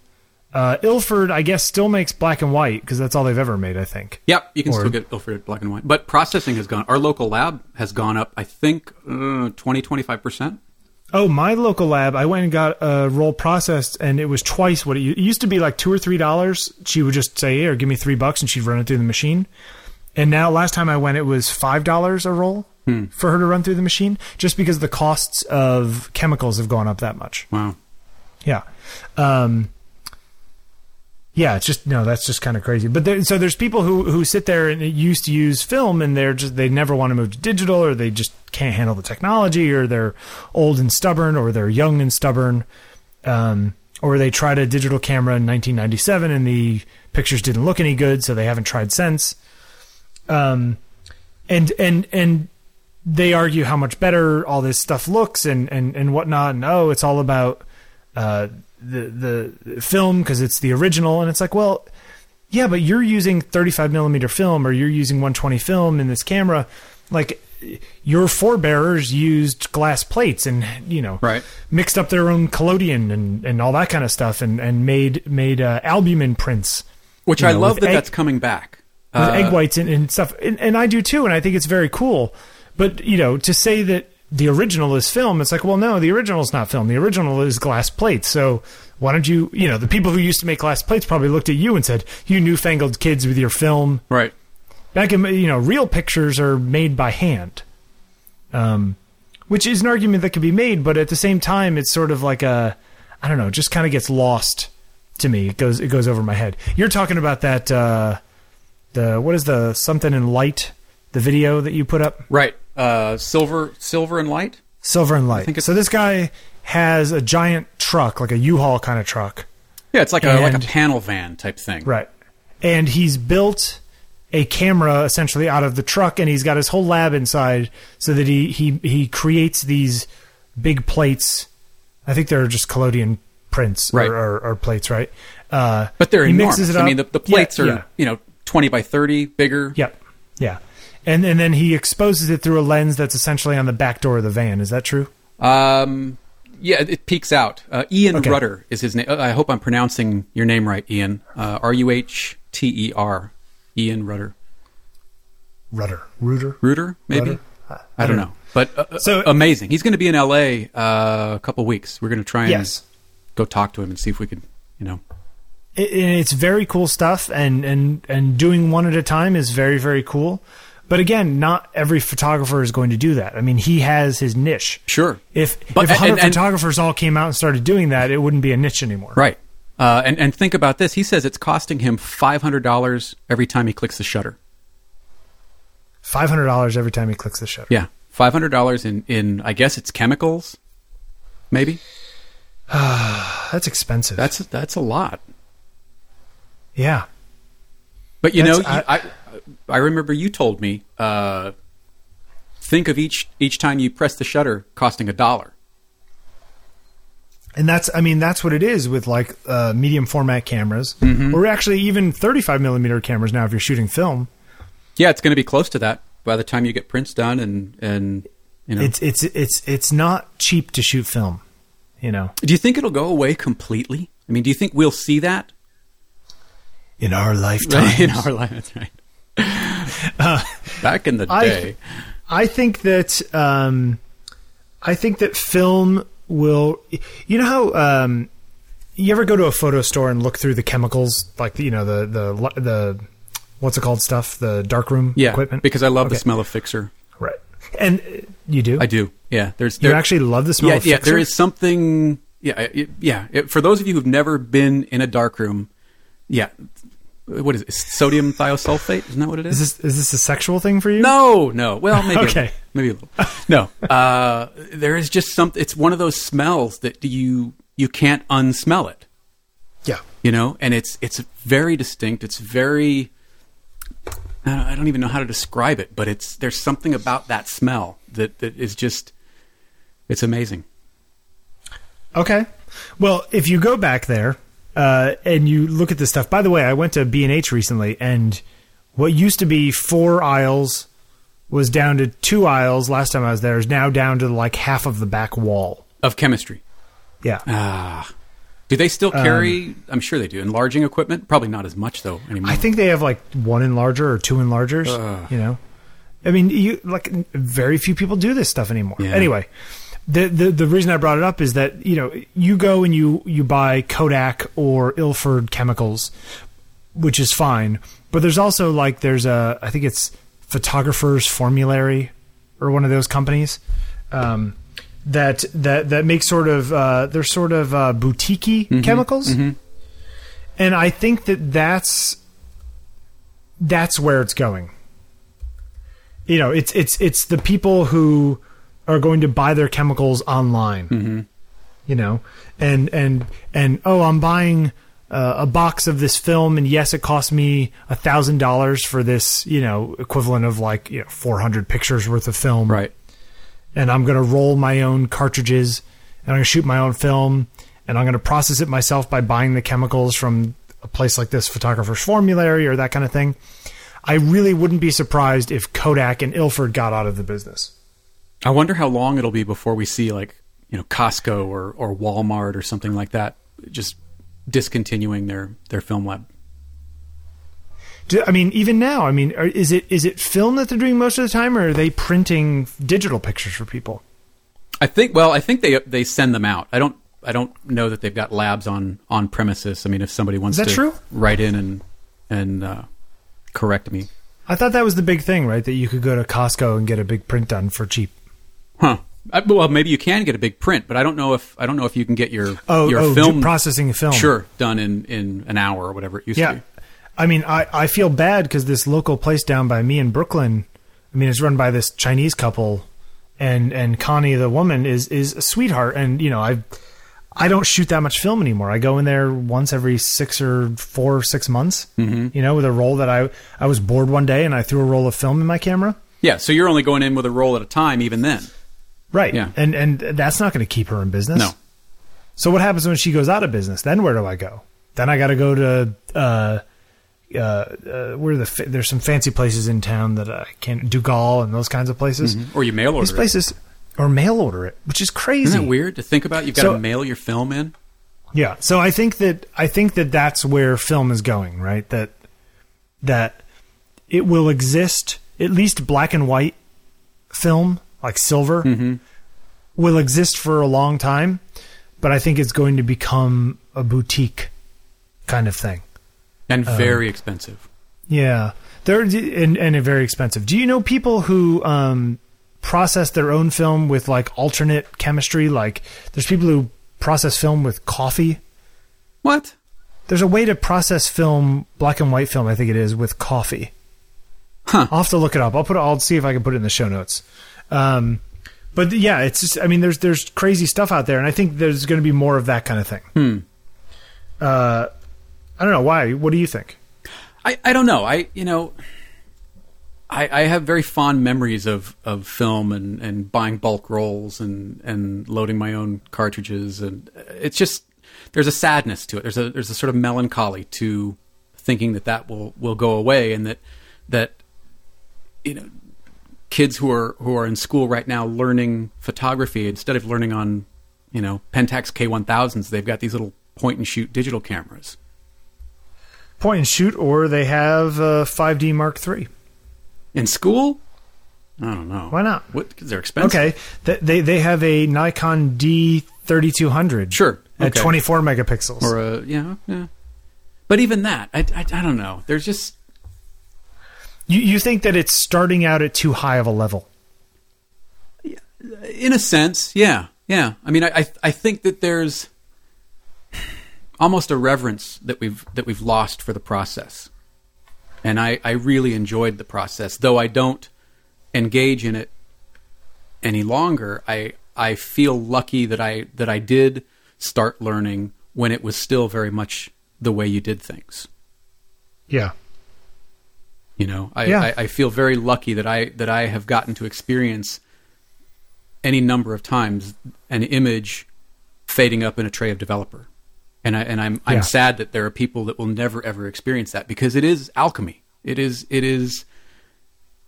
Uh, Ilford, I guess, still makes black and white because that's all they've ever made. I think. Yep, you can Or- still get Ilford black and white. But processing has gone, our local lab has gone up, I think, uh, 20, 25%. Oh, my local lab, I went and got a roll processed, and it was twice what it, it used to be like two or three dollars. She would just say, "Here, give me three bucks," and she'd run it through the machine. And now, last time I went, it was five dollars a roll for her to run through the machine, just because the costs of chemicals have gone up that much. Wow. Yeah. Um, yeah, it's just no, that's just kind of crazy. But there, so there's people who who sit there and used to use film, and they're just they never want to move to digital, or they just can't handle the technology, or they're old and stubborn, or they're young and stubborn, um, or they tried a digital camera in 1997 and the pictures didn't look any good, so they haven't tried since. Um, and and and they argue how much better all this stuff looks and and and whatnot, and oh, it's all about uh, the the film because it's the original, and it's like, well, yeah, but you're using 35 millimeter film or you're using 120 film in this camera, like your forebearers used glass plates and you know Right. mixed up their own collodion and and all that kind of stuff and and made made uh, albumen prints Which I know, love that egg- that's coming back. with Uh, egg whites and, and stuff and, and I do too and I think it's very cool but you know to say that the original is film it's like well no the original is not film the original is glass plates so why don't you you know the people who used to make glass plates probably looked at you and said you newfangled kids with your film Right. back in you know real pictures are made by hand, um, which is an argument that could be made, but at the same time, it's sort of like a I don't know, just kind of gets lost to me. It goes it goes over my head. You're talking about that uh, the what is the something in light the video that you put up Right. Uh, silver, silver and light. silver and light. So this guy has a giant truck, like a U-Haul kind of truck, Yeah, it's like a like a panel van type thing. right? And he's built a camera essentially out of the truck, and he's got his whole lab inside, so that he he he creates these big plates. I think they're just collodion prints Right. or, or, or plates, right? Uh, But they're he enormous. mixes it I mean, the, the Yeah, plates are yeah. you know twenty by thirty, bigger. Yep. Yeah. And and then he exposes it through a lens that's essentially on the back door of the van. Is that true? Um, yeah, it, peeks out. Uh, Ian Okay. Ruhter is his name. I hope I'm pronouncing your name right, Ian. Uh, R U H T E R. Ian Ruhter. Rudder. Rudder. Rudder, maybe. Rudder? I don't know, but uh, So- so amazing. He's going to be in L.A. Uh, a couple weeks. We're going to try and Yes. go talk to him and see if we could, you know. It, it's very cool stuff, and and and doing one at a time is very very cool. But again, not every photographer is going to do that. I mean, he has his niche. Sure. If But- if 100 and- and- photographers all came out and started doing that, it wouldn't be a niche anymore. Right. Uh, and and think about this. He says it's costing him five hundred dollars every time he clicks the shutter. Five hundred dollars every time he clicks the shutter. Yeah, five hundred dollars in in I guess it's chemicals, maybe. That's expensive. That's that's a lot. yeah. But you know, That's- I, I remember you told me uh, think of each each time you press the shutter costing a dollar. And that's, I mean, that's what it is with like uh, medium format cameras, Mm-hmm. or actually even 35 millimeter cameras now if you're shooting film. Yeah, it's going to be close to that by the time you get prints done and and you know. It's it's it's it's not cheap to shoot film, you know. do you think it'll go away completely? I mean, do you think we'll see that In our lifetime, in our life? That's right. Back in the I- day, I think that um, I think that film will. You know how um, you ever go to a photo store and look through the chemicals, like you know the the the what's it called stuff, the darkroom yeah, equipment. because I love the smell of fixer. right, and uh, you do. I do. Yeah, there's You actually love the smell yeah, of yeah. There is something. Yeah, it, yeah. It, for those of you who've never been in a darkroom, yeah. What is it? Sodium thiosulfate? Isn't that what it Is this is this a sexual thing for you? No, no. Well, maybe. Okay. Maybe a little. No. Uh, there is just something. It's one of those smells that you you can't unsmell it. Yeah. You know, and it's it's very distinct. It's very. I don't- I don't even know how to describe it, but it's there's something about that smell that that is just. It's amazing. Okay. Well, if you go back there uh, and you look at this stuff. By the way, I went to B and H recently, and what used to be four aisles was down to two aisles. Last time I was there is now down to like half of the back wall. Of chemistry. Yeah. Ah. Do they still carry? I'm sure they do. Enlarging equipment, probably not as much though anymore. I think they have like one enlarger or two enlargers. Ugh. You know, I mean, you like very few people do this stuff anymore. Yeah. Anyway, the, the the reason I brought it up is that you know you go and you you buy Kodak or Ilford chemicals, which is fine, but there's also like there's a I think it's Photographers Formulary or one of those companies. Um, that that that make sort of uh, they're sort of uh, boutique chemicals, and I think that that's that's where it's going. You know, it's it's it's the people who are going to buy their chemicals online. You know, and and and oh, I'm buying uh, a box of this film, and yes, it cost me a thousand dollars for this. You know, equivalent of like you know 400 pictures worth of film right. and I'm going to roll my own cartridges and I'm going to shoot my own film and I'm going to process it myself by buying the chemicals from a place like this photographer's formulary or that kind of thing. I really wouldn't be surprised if Kodak and Ilford got out of the business. I wonder how long it'll be before we see like you know Costco or or Walmart or something like that just discontinuing their their film lab. Do, I mean, even now, I mean, are, is it is it film that they're doing most of the time, or are they printing digital pictures for people? I think well, I think they they send them out. I don't I don't know that they've got labs on on premises. I mean, if somebody wants to true? write in and and uh, correct me. I thought that was the big thing, right? That you could go to Costco and get a big print done for cheap. Huh. I, well, maybe you can get a big print, but I don't know if I don't know if you can get your Oh, your oh, film processing film. sure done in in an hour or whatever it used to Yeah. be. I mean, I, I feel bad because this local place down by me in Brooklyn, I mean, it's run by this Chinese couple, and and Connie, the woman, is is a sweetheart. And you know, I I don't shoot that much film anymore. I go in there once every six or four or six months. Mm-hmm. You know, with a roll that I I was bored one day and I threw a roll of film in my camera. Yeah, so you're only going in with a roll at a time, even then. Right. Yeah. And and that's not going to keep her in business. No. So what happens when she goes out of business? Then where do I go? Then I got to go to uh, uh, uh, where are the fa- there's some fancy places in town that I can't Duggal and those kinds of places. Or you mail order These it. places or mail order it, which is crazy. Isn't that weird to think about? You've got So- to mail your film in. Yeah. So I think that I think that that's where film is going, right? That that it will exist at least black and white film like silver will exist for a long time, but I think it's going to become a boutique kind of thing. And Um, very expensive. Yeah, they're and and very expensive. Do you know people who um, process their own film with like alternate chemistry? Like, there's people who process film with coffee. What? There's a way to process film, black and white film, I think it is, with coffee. Huh. I'll have to look it up. I'll put. I'll see if I can put it in the show notes. Um, but yeah, it's just. I mean, there's there's crazy stuff out there, and I think there's going to be more of that kind of thing. Hmm. Uh, I don't know why. What do you think? I, I don't know. I you know I, I have very fond memories of, of film and, and buying bulk rolls and, and loading my own cartridges and it's just there's a sadness to it. There's a there's a sort of melancholy to thinking that that will, will go away and that that you know kids who are who are in school right now learning photography instead of learning on you know Pentax K1000s they've got these little point and shoot digital cameras. Point and shoot, or they have uh, 5D Mark III. In school? I don't know. Why not? What? Because they're expensive. Okay, Th- they they have a Nikon D thirty two hundred. Sure. at twenty four megapixels. Or a yeah, yeah. But even that, I, I, I don't know. There's just you you think that it's starting out at too high of a level? in a sense, yeah, yeah. I mean, I, I, I think that there's almost a reverence that we've that we've lost for the process, and I, I really enjoyed the process, though I don't engage in it any longer. I I feel lucky that I that I did start learning when it was still very much the way you did things. Yeah. You know, I, Yeah. I, I feel very lucky that I that I have gotten to experience any number of times an image fading up in a tray of developer, and I and I'm I'm Yeah. sad that there are people that will never ever experience that because it is alchemy. It is it is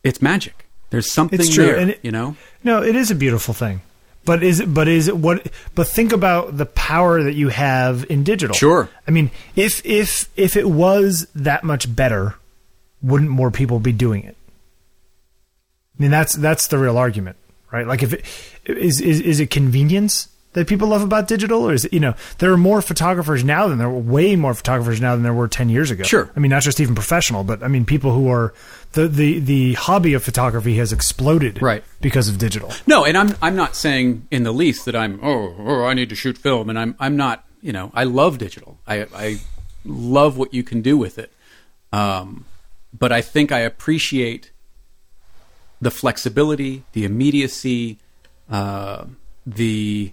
it's magic. There's something It's true, there, and it- you know. No, it is a beautiful thing. But is it but is it what but think about the power that you have in digital. Sure. I mean, if if if it was that much better, wouldn't more people be doing it? I mean, that's that's the real argument, right? Like if it is is is it convenience that people love about digital or is it, you know, there are more photographers now than there were way more photographers now than there were 10 years ago. Sure. I mean, not just even professional, but I mean people who are the the the hobby of photography has exploded Right. because of digital. No, and I'm I'm not saying in the least that I'm oh oh I need to shoot film, and I'm I'm not you know I love digital. I I love what you can do with it, um, but I think I appreciate the flexibility, the immediacy, uh, the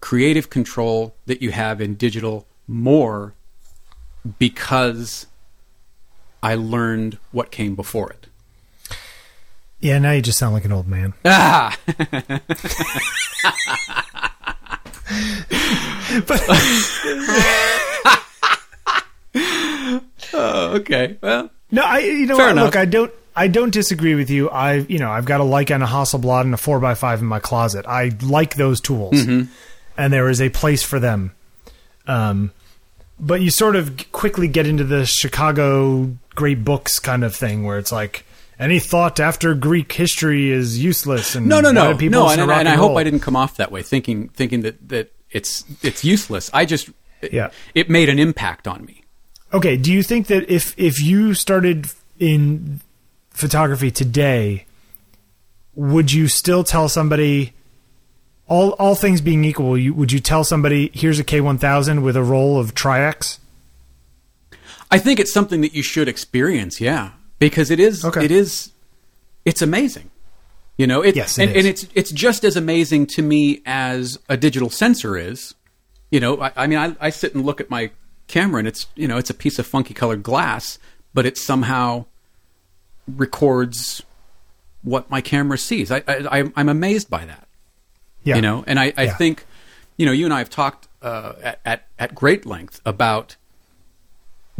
creative control that you have in digital more because I learned what came before it. Yeah, now you just sound like an old man. Ah. oh, okay. Well, No, I you know Fair what, enough. look, I don't I don't disagree with you. I you know I've got a Leica and a Hasselblad and a four x five in my closet. I like those tools, Mm-hmm. and there is a place for them. Um, but you sort of quickly get into the Chicago great books kind of thing, where it's like any thought after Greek history is useless. And no, no, no, people no. listen And, and, and I hope I didn't come off that way, thinking thinking that that it's it's useless. I just Yeah. it made an impact on me. Okay, do you think that if if you started in photography today, would you still tell somebody all all things being equal, you, would you tell somebody here's a K1000 with a roll of Tri-X? I think it's something that you should experience, yeah, because it is Okay. it is it's amazing. You know, it, Yes, it and, and it's it's just as amazing to me as a digital sensor is. You know, I, I mean, I, I sit and look at my camera, and it's you know, it's a piece of funky colored glass, but it somehow records what my camera sees. I, I I'm- I'm amazed by that. Yeah. You know, and I, I Yeah. think, you know, you and I have talked uh, at, at at great length about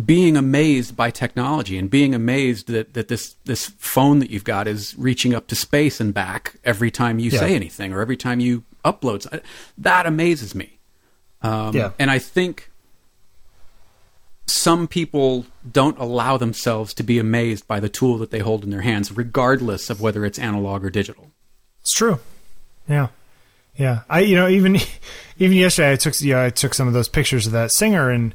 being amazed by technology and being amazed that, that this this phone that you've got is reaching up to space and back every time you Yeah. say anything or every time you upload. That amazes me. Um, Yeah. And I think some people don't allow themselves to be amazed by the tool that they hold in their hands, regardless of whether it's analog or digital. It's true. Yeah. Yeah. I you know, even even yesterday I took yeah, I took some of those pictures of that singer and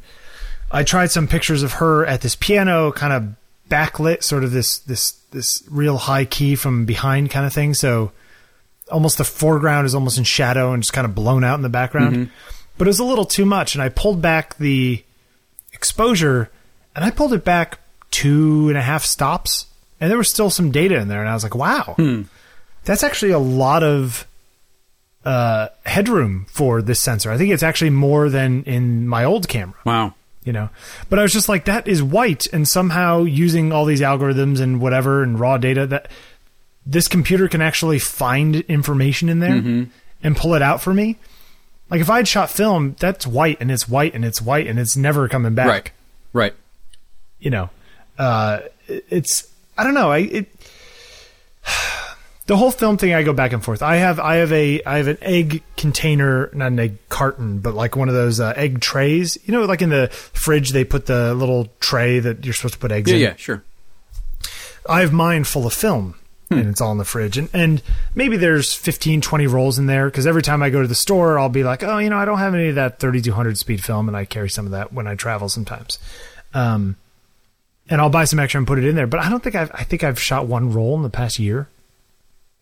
I tried some pictures of her at this piano kind of backlit sort of this this this real high key from behind kind of thing. So almost the foreground is almost in shadow and just kind of blown out in the background. Mm-hmm. But it was a little too much and I pulled back the exposure and I pulled it back two and a half stops and there was still some data in there and I was like, wow that's actually a lot of uh, headroom for this sensor. I think it's actually more than in my old camera, Wow. you know. But I was just like, that is white, and somehow using all these algorithms and whatever and raw data, that this computer can actually find information in there and pull it out for me. Like if I had shot film, that's white and it's white and it's white and it's never coming back Right. Right. you know, uh, it's I don't know. I it the whole film thing. I go back and forth. I have I have a I have an egg container, not an egg carton, but like one of those uh, egg trays. You know, like in the fridge, they put the little tray that you're supposed to put eggs in? Yeah. in. Yeah. Sure. I have mine full of film. And it's all in the fridge. And, and maybe there's 15, 20 rolls in there because every time I go to the store, I'll be like, oh, you know, I don't have any of that 3200 speed film. And I carry some of that when I travel sometimes. Um, and I'll buy some extra and put it in there. But I don't think I've, I think I've shot one roll in the past year.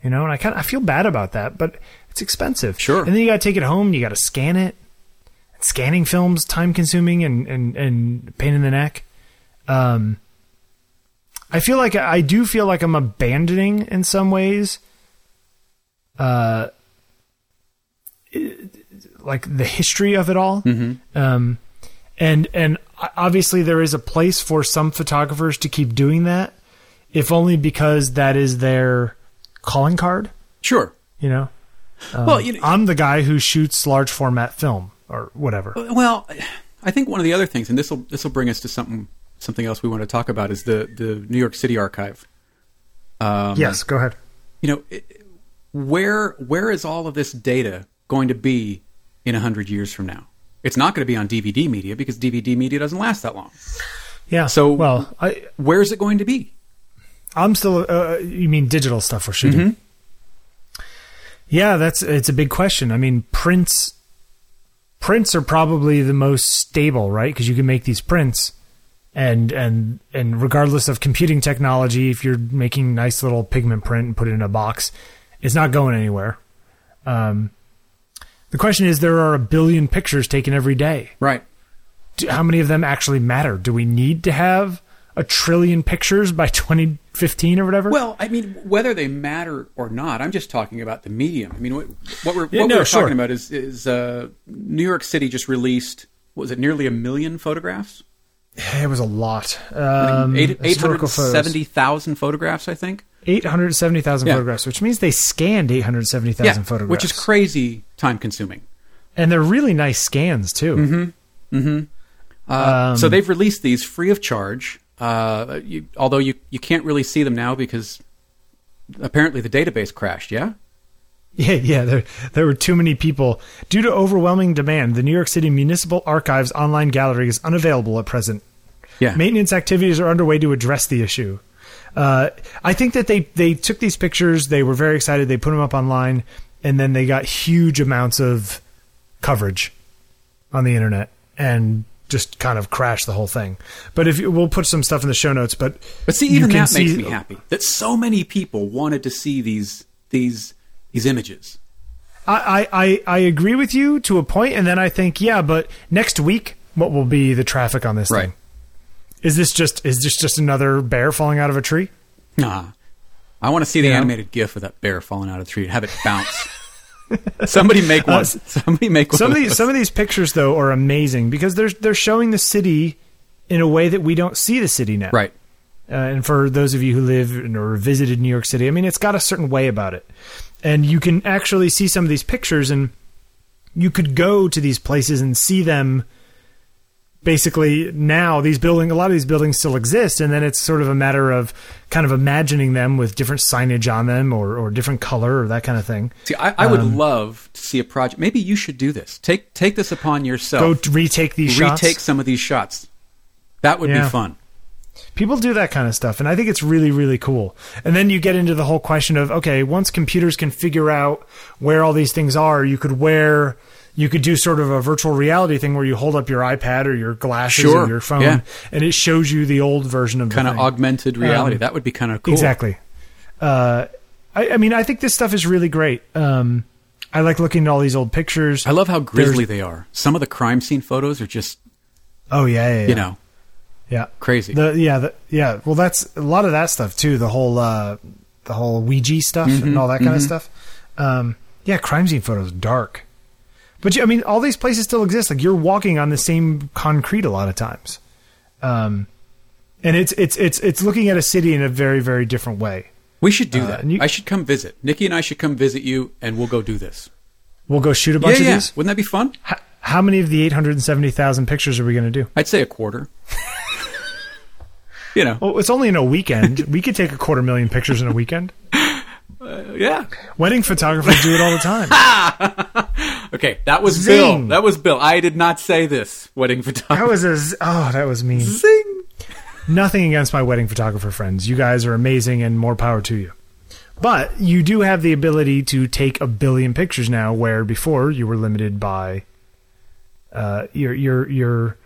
You know, and I kind of, I feel bad about that, but it's expensive. Sure. And then you got to take it home. You got to scan it. Scanning films time consuming and, and, and pain in the neck. Um, I feel like I do feel like I'm abandoning in some ways, uh, like the history of it all. Um, and and obviously there is a place for some photographers to keep doing that, if only because that is their calling card. Sure. You know, well, you know, I'm the guy who shoots large format film or whatever. Well, I think one of the other things, and this will this will bring us to something something else we want to talk about, is the the New York City Archive. Um, yes, go ahead. You know, it, where where is all of this data going to be in hundred years from now? It's not going to be on DVD media because DVD media doesn't last that long. Yeah. So- well, I Where is it going to be? I'm still. Uh, you mean digital stuff we're shooting? Yeah, that's it's a big question. I mean, prints prints are probably the most stable, right? Because you can make these prints, and and and regardless of computing technology, if you're making nice little pigment print and put it in a box, it's not going anywhere. Um, the question is, there are a billion pictures taken every day Right. do, how many of them actually matter? Do we need to have a trillion pictures by 2015 or whatever? Well, I mean, whether they matter or not, I'm just talking about the medium. I mean, what, what we're, Yeah, what no, we're sure. talking about is, is uh, New York City just released, what was it, nearly a million photographs? It was a lot. Um, Eight- 870,000 photographs, I think. 870,000 Yeah. photographs, which means they scanned 870,000 photographs. which is crazy time consuming. and they're really nice scans too. Uh, Um, so they've released these free of charge. Uh, you, although you, you can't really see them now because apparently the database crashed. Yeah. Yeah, yeah. There, there were too many people due to overwhelming demand. The New York City Municipal Archives online gallery is unavailable at present. Yeah. Maintenance activities are underway to address the issue. Uh, I think that they they took these pictures. They were very excited. They put them up online, and then they got huge amounts of coverage on the internet. And just kind of crashed the whole thing. But if you, we'll put some stuff in the show notes, but But see, even that makes me happy that so many people wanted to see these these these images. I, I, I agree with you to a point, and then I think, yeah, but next week, what will be the traffic on this Right. thing? Is this just is this just another bear falling out of a tree? Nah. I want to see the Yeah. animated GIF of that bear falling out of the tree and have it bounce. Somebody make one. Uh, Somebody make one. Some of of these those. some of these pictures though are amazing because they're they're showing the city in a way that we don't see the city now. right. Uh, and for those of you who live in or visited New York City, I mean, it's got a certain way about it. And you can actually see some of these pictures, and you could go to these places and see them. Basically, now these building, a lot of these buildings still exist, and then it's sort of a matter of kind of imagining them with different signage on them, or or different color, or that kind of thing. See, I, I would Um, love to see a project. Maybe you should do this. Take take this upon yourself. Go retake these shots. retake some of these shots. That would Yeah. be fun. People do that kind of stuff, and I think it's really, really cool. And then you get into the whole question of okay, once computers can figure out where all these things are, you could wear, you could do sort of a virtual reality thing where you hold up your iPad or your glasses Sure, or your phone, yeah. and it shows you the old version of the Kind of augmented reality. Um, that would be kind of cool. Exactly. Uh, I, I mean, I think this stuff is really great. Um, I like looking at all these old pictures. I love how grisly they are. Some of the crime scene photos are just, oh yeah, yeah, yeah. you know, yeah. crazy. The yeah, the, yeah. Well, that's a lot of that stuff too. The whole uh, the whole Weegee stuff Mm-hmm, and all that kind of stuff. Um, yeah, crime scene photos dark. But I mean, all these places still exist. Like you're walking on the same concrete a lot of times, um, and it's it's it's it's looking at a city in a very very different way. we should do uh, that. you- I should come visit. Nikki and I should come visit you, and we'll go do this. We'll go shoot a Yeah, bunch of yeah. these. Wouldn't that be fun? How many of the eight hundred and seventy thousand pictures are we going to do? I'd say a quarter. you know, Well, it's only in a weekend. we could take a quarter million pictures in a weekend. Uh, yeah. Wedding photographers do it all the time. Okay, that was Zing. Bill. That was Bill. I did not say this. Wedding photographer. That was a z- oh, that was mean. Zing. Nothing against my wedding photographer friends. You guys are amazing and more power to you. But you do have the ability to take a billion pictures now, where before you were limited by uh, your your your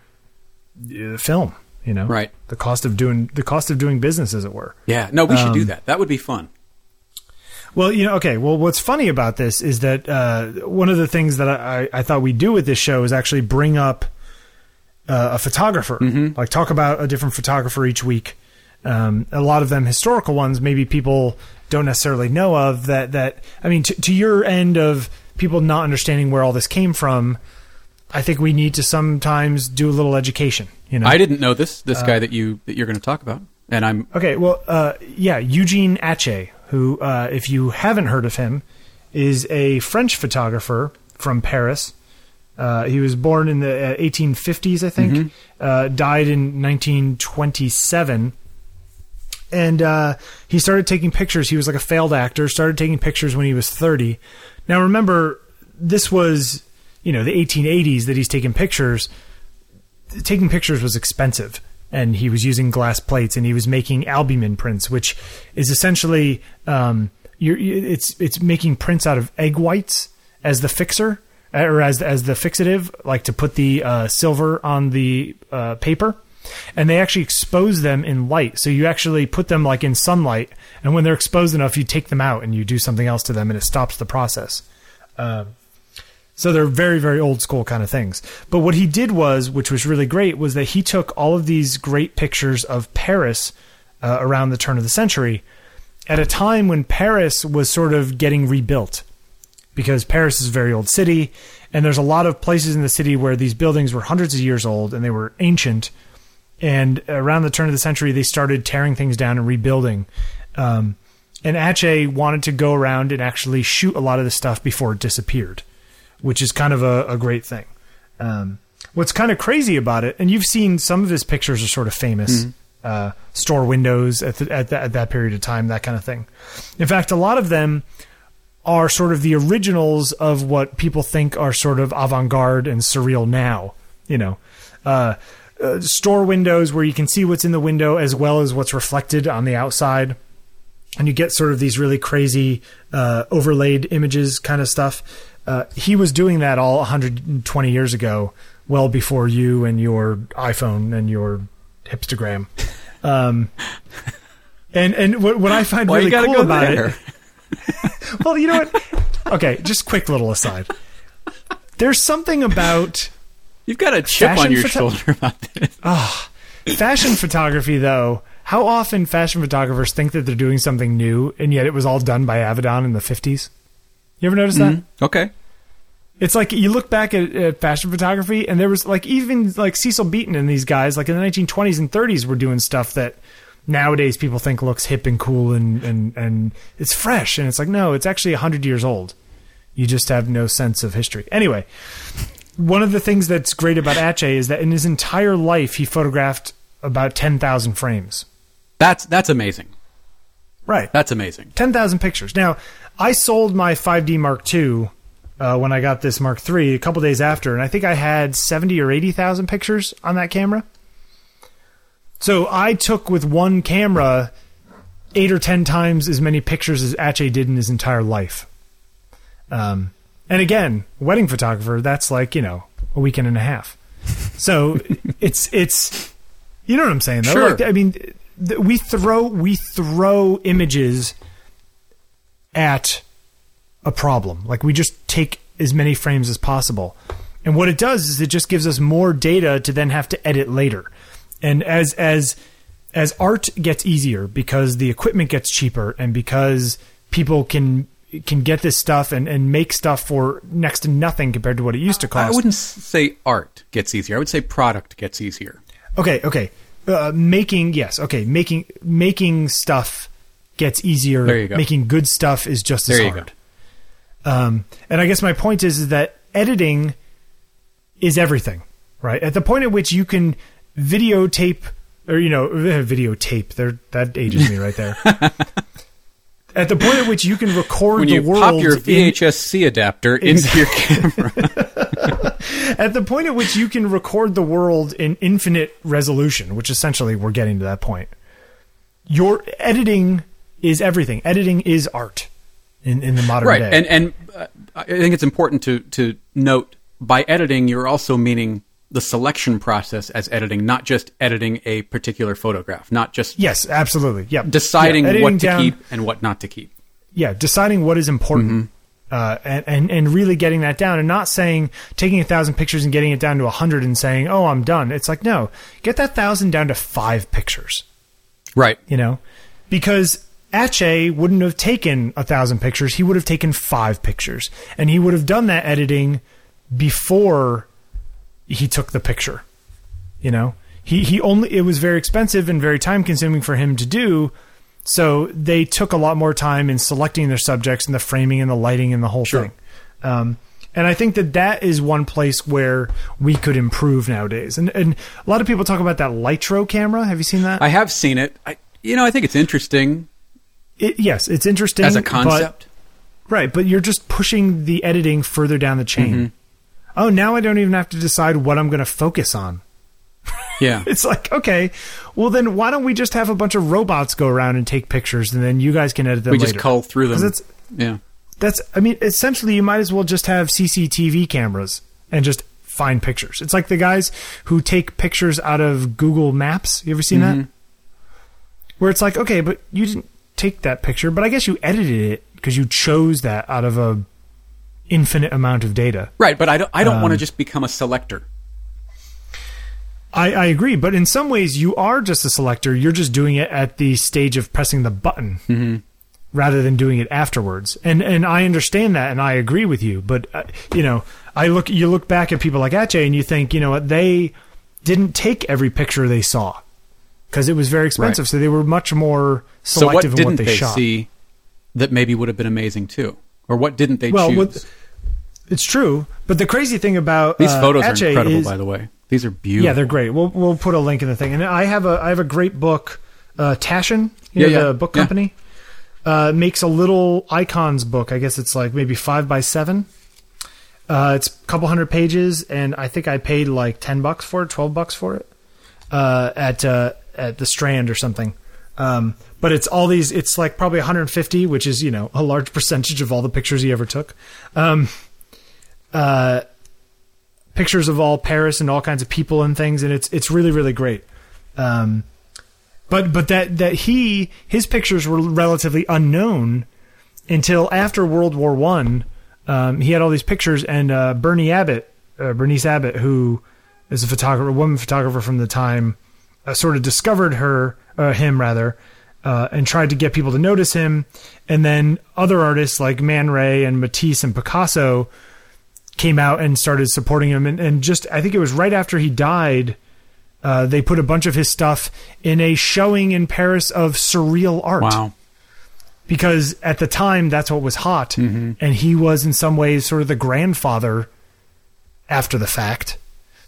uh, film. You know, Right. The cost of doing the cost of doing business, as it were. Yeah. No, we should do Um, that. That would be fun. Well, you know, okay. Well, what's funny about this is that uh, one of the things that I, I thought we'd do with this show is actually bring up uh, a photographer, like talk about a different photographer each week. Um, a lot of them historical ones, maybe people don't necessarily know of. That that I mean, to, to your end of people not understanding where all this came from, I think we need to sometimes do a little education. You know, I didn't know this. uh, This guy that you that you're going to talk about, and I'm Okay, well, uh, yeah, Eugene Atget, who, uh, if you haven't heard of him, is a French photographer from Paris. Uh, he was born in the uh, 1850s, I think. Uh, died in 1927. And uh, he started taking pictures. He was like a failed actor. Started taking pictures when he was 30. Now, remember, this was, you know, the 1880s that he's taking pictures taking pictures was expensive. And he was using glass plates and he was making albumen prints which is essentially um, it's it's making prints out of egg whites as the fixer or as as the fixative like to put the uh, silver on the uh, paper. And they actually expose them in light so you actually put them like in sunlight. And when they're exposed enough you take them out and you do something else to them and it stops the process so they're very, very old school kind of things. But what he did was, which was really great, was that he took all of these great pictures of Paris uh, around the turn of the century at a time when Paris was sort of getting rebuilt. Because Paris is a very old city, and there's a lot of places in the city where these buildings were hundreds of years old and they were ancient. And around the turn of the century, they started tearing things down and rebuilding. Um, and Atget wanted to go around and actually shoot a lot of this stuff before it disappeared which is kind of a, a great thing. Um, what's kind of crazy about it, and you've seen some of his pictures are sort of famous, uh, store windows at, the, at, that, at that period of time, that kind of thing. In fact, a lot of them are sort of the originals of what people think are sort of avant-garde and surreal now. You know, uh, uh, store windows where you can see what's in the window as well as what's reflected on the outside and you get sort of these really crazy uh, overlaid images kind of stuff. Uh, he was doing that all 120 years ago well before you and your iPhone and your hipstagram. Um, and and what, what I find Why really cool about there? it. Well, you know what? Okay, just quick little aside. There's something about You've got a chip on your photo- shoulder about this. fashion photography, though. How often fashion photographers think that they're doing something new, and yet it was all done by Avedon in the 50s? You ever notice that? Okay. It's like you look back at, at fashion photography, and there was like even like Cecil Beaton and these guys, like in the 1920s and 30s, were doing stuff that nowadays people think looks hip and cool and and and it's fresh. And it's like no, it's actually hundred years old. You just have no sense of history. Anyway, one of the things that's great about Atget is that in his entire life he photographed about ten thousand frames. That's that's amazing. Right. That's amazing. 10,000 pictures. Now, I sold my 5D Mark II uh, when I got this Mark III a couple days after, and I think I had 70 or 80,000 pictures on that camera. So I took with one camera eight or 10 times as many pictures as Atget did in his entire life. Um, and again, wedding photographer, that's like, you know, a weekend and a half. So it's, it's, you know what I'm saying though? Sure. Like, I mean, th- we throw, we throw images at a problem. Like we just take as many frames as possible. And what it does is it just gives us more data to then have to edit later. And as as as art gets easier because the equipment gets cheaper and because people can can get this stuff and, and make stuff for next to nothing compared to what it used to cost. I wouldn't say art gets easier. I would say product gets easier. Okay, okay. Uh, making yes, okay. Making making stuff gets easier. There you go. Making good stuff is just as hard. Um, and I guess my point is, is that editing is everything, right? At the point at which you can videotape, or you know, videotape. There, that ages me right there. at the point at which you can record When the you world pop your VHS-C adapter into your camera, at the point at which you can record the world in infinite resolution, which essentially we're getting to that point. Your editing is everything. Editing is art in, in the modern right? day. And and uh, I think it's important to to note by editing, you're also meaning the selection process as editing, not just editing a particular photograph, not just yes, absolutely. Yep. deciding Yeah, what to down- keep and what not to keep. yeah, deciding what is important, Mm-hmm. uh, and, and and really getting that down, and not saying taking a thousand pictures and getting it down to a hundred and saying, "Oh, I'm done." It's like no, get that thousand down to five pictures. Right. You know, because Atget wouldn't have taken a thousand pictures; he would have taken five pictures, and he would have done that editing before he took the picture. You know, he he only it was very expensive and very time consuming for him to do. So they took a lot more time in selecting their subjects and the framing and the lighting and the whole Sure. thing. Um, and I think that that is one place where we could improve nowadays. And and a lot of people talk about that Lytro camera. Have you seen that? I have seen it. I, you know, I think it's interesting It, yes, it's interesting as a but- concept. right? But you're just pushing the editing further down the chain. Mm-hmm. Oh, now I don't even have to decide what I'm going to focus on. yeah. It's like, okay, well then why don't we just have a bunch of robots go around and take pictures, and then you guys can edit them we later? just cull through them. That's yeah. that's. I mean, essentially, you might as well just have CCTV cameras and just find pictures. It's like the guys who take pictures out of Google Maps. You ever seen Mm-hmm. that? Where it's like, okay, but you didn't take that picture, but I guess you edited it because you chose that out of a infinite amount of data. Right, but I don't. I don't Um, want to just become a selector. I, I agree, but in some ways, you are just a selector. You're just doing it at the stage of pressing the button Mm-hmm. rather than doing it afterwards. And and I understand that, and I agree with you. But uh, you know, I look you look back at people like Atget, and you think, you know what, they didn't take every picture they saw because it was very expensive. Right. So they were much more So what selective in what they, they shot. see that maybe would have been amazing too, or what didn't they Well, choose? what- It's true, but the crazy thing about These uh, photos Atget are incredible, is- by the way. These are beautiful. Yeah, they're great. We'll we'll put a link in the thing. And I have a I have a great book. Uh, Taschen, you know, Yeah, yeah, the book yeah. company, uh, makes a little icons book. I guess it's like maybe five by seven. Uh, it's a couple hundred pages, and I think I paid like ten bucks for it, twelve bucks for it, uh, at uh, at the Strand or something. Um, but it's all these. It's like probably 150, which is you know a large percentage of all the pictures he ever took. Um, uh, pictures of all Paris and all kinds of people and things, and it's it's really really great. Um, but but that that he his pictures were relatively unknown until after World War One. Um, he had all these pictures, and uh, Bernie Abbott, uh, Berenice Abbott, who is a photographer, a woman photographer from the time, uh, sort of discovered her, uh, him rather, uh, and tried to get people to notice him. And then other artists like Man Ray and Matisse and Picasso came out and started supporting him. And, and just, I think it was right after he died, uh, they put a bunch of his stuff in a showing in Paris of surreal art. Wow. Because at the time, that's what was hot. Mm-hmm. And he was, in some ways, sort of the grandfather after the fact.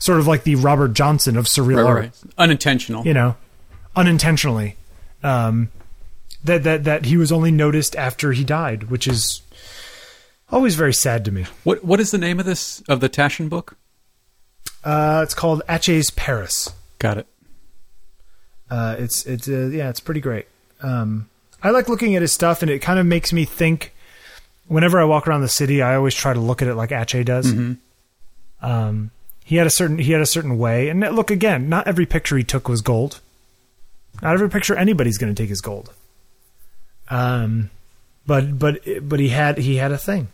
Sort of like the Robert Johnson of surreal Right, art right. Unintentional. you know, unintentionally. Um, that that that he was only noticed after he died, which is always very sad to me. What What is the name of this of the Taschen book? Uh, it's called Atget's Paris. Got it. Uh, it's it's uh, yeah, it's pretty great. Um, I like looking at his stuff, and it kind of makes me think. Whenever I walk around the city, I always try to look at it like Atget does. Um, he had a certain he had a certain way, and look again. Not every picture he took was gold. Not every picture anybody's going to take is gold. Um, but but but he had he had a thing,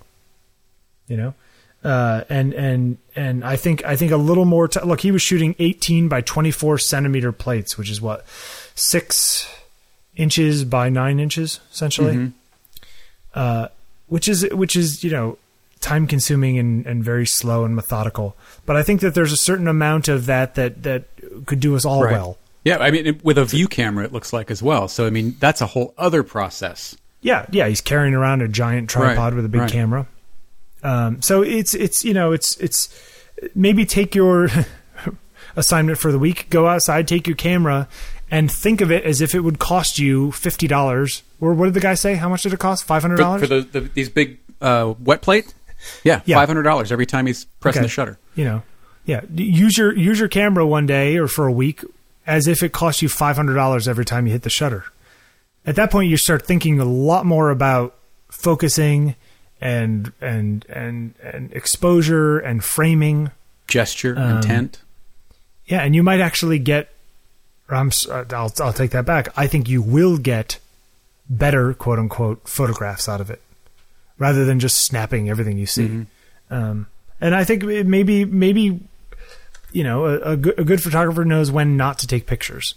you know, uh, and and and I think I think a little more. T- look, he was shooting eighteen by twenty four centimeter plates, which is what six inches by nine inches, essentially. Uh, which is which is you know time consuming and, and very slow and methodical. But I think that there's a certain amount of that that that could do us all Right. well. Yeah, I mean, it, with a view camera, it looks like as well. So, I mean, that's a whole other process. Yeah, yeah, he's carrying around a giant tripod Right, with a big right. camera. Um, so it's it's you know it's it's maybe take your assignment for the week, go outside, take your camera, and think of it as if it would cost you fifty dollars. Or what did the guy say? How much did it cost? Five hundred For, dollars. for the, the these big uh, wet plate, yeah, Yeah. five hundred dollars every time he's pressing Okay. the shutter. you know, yeah. Use your use your camera one day or for a week as if it cost you five hundred dollars every time you hit the shutter. At that point, you start thinking a lot more about focusing and and and and exposure and framing. Gesture, Um, intent. Yeah, and you might actually get. I'm. uh, I'll I'll take that back. I think you will get better quote unquote photographs out of it, rather than just snapping everything you see. Mm-hmm. Um, and I think maybe maybe you know a, a, good, a good photographer knows when not to take pictures,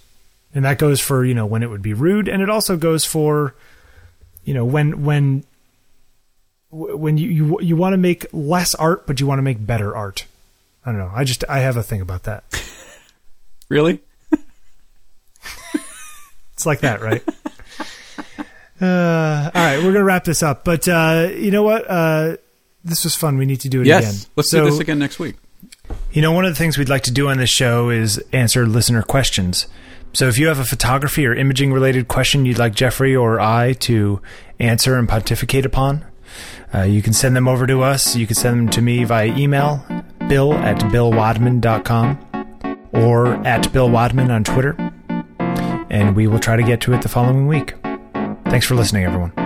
and that goes for you know when it would be rude, and it also goes for you know when when when you you, you want to make less art, but you want to make better art. I don't know. I just I have a thing about that. Really? It's like that, right? uh, all right, we're gonna wrap this up, but uh, you know what? Uh, this was fun. We need to do it Yes. again. Let's So, do this again next week. You know, one of the things we'd like to do on this show is answer listener questions. So if you have a photography or imaging related question you'd like Jeffery or I to answer and pontificate upon, uh, you can send them over to us. You can send them to me via email, bill at billwadman.com or at Bill Wadman on Twitter. And we will try to get to it the following week. Thanks for listening, everyone.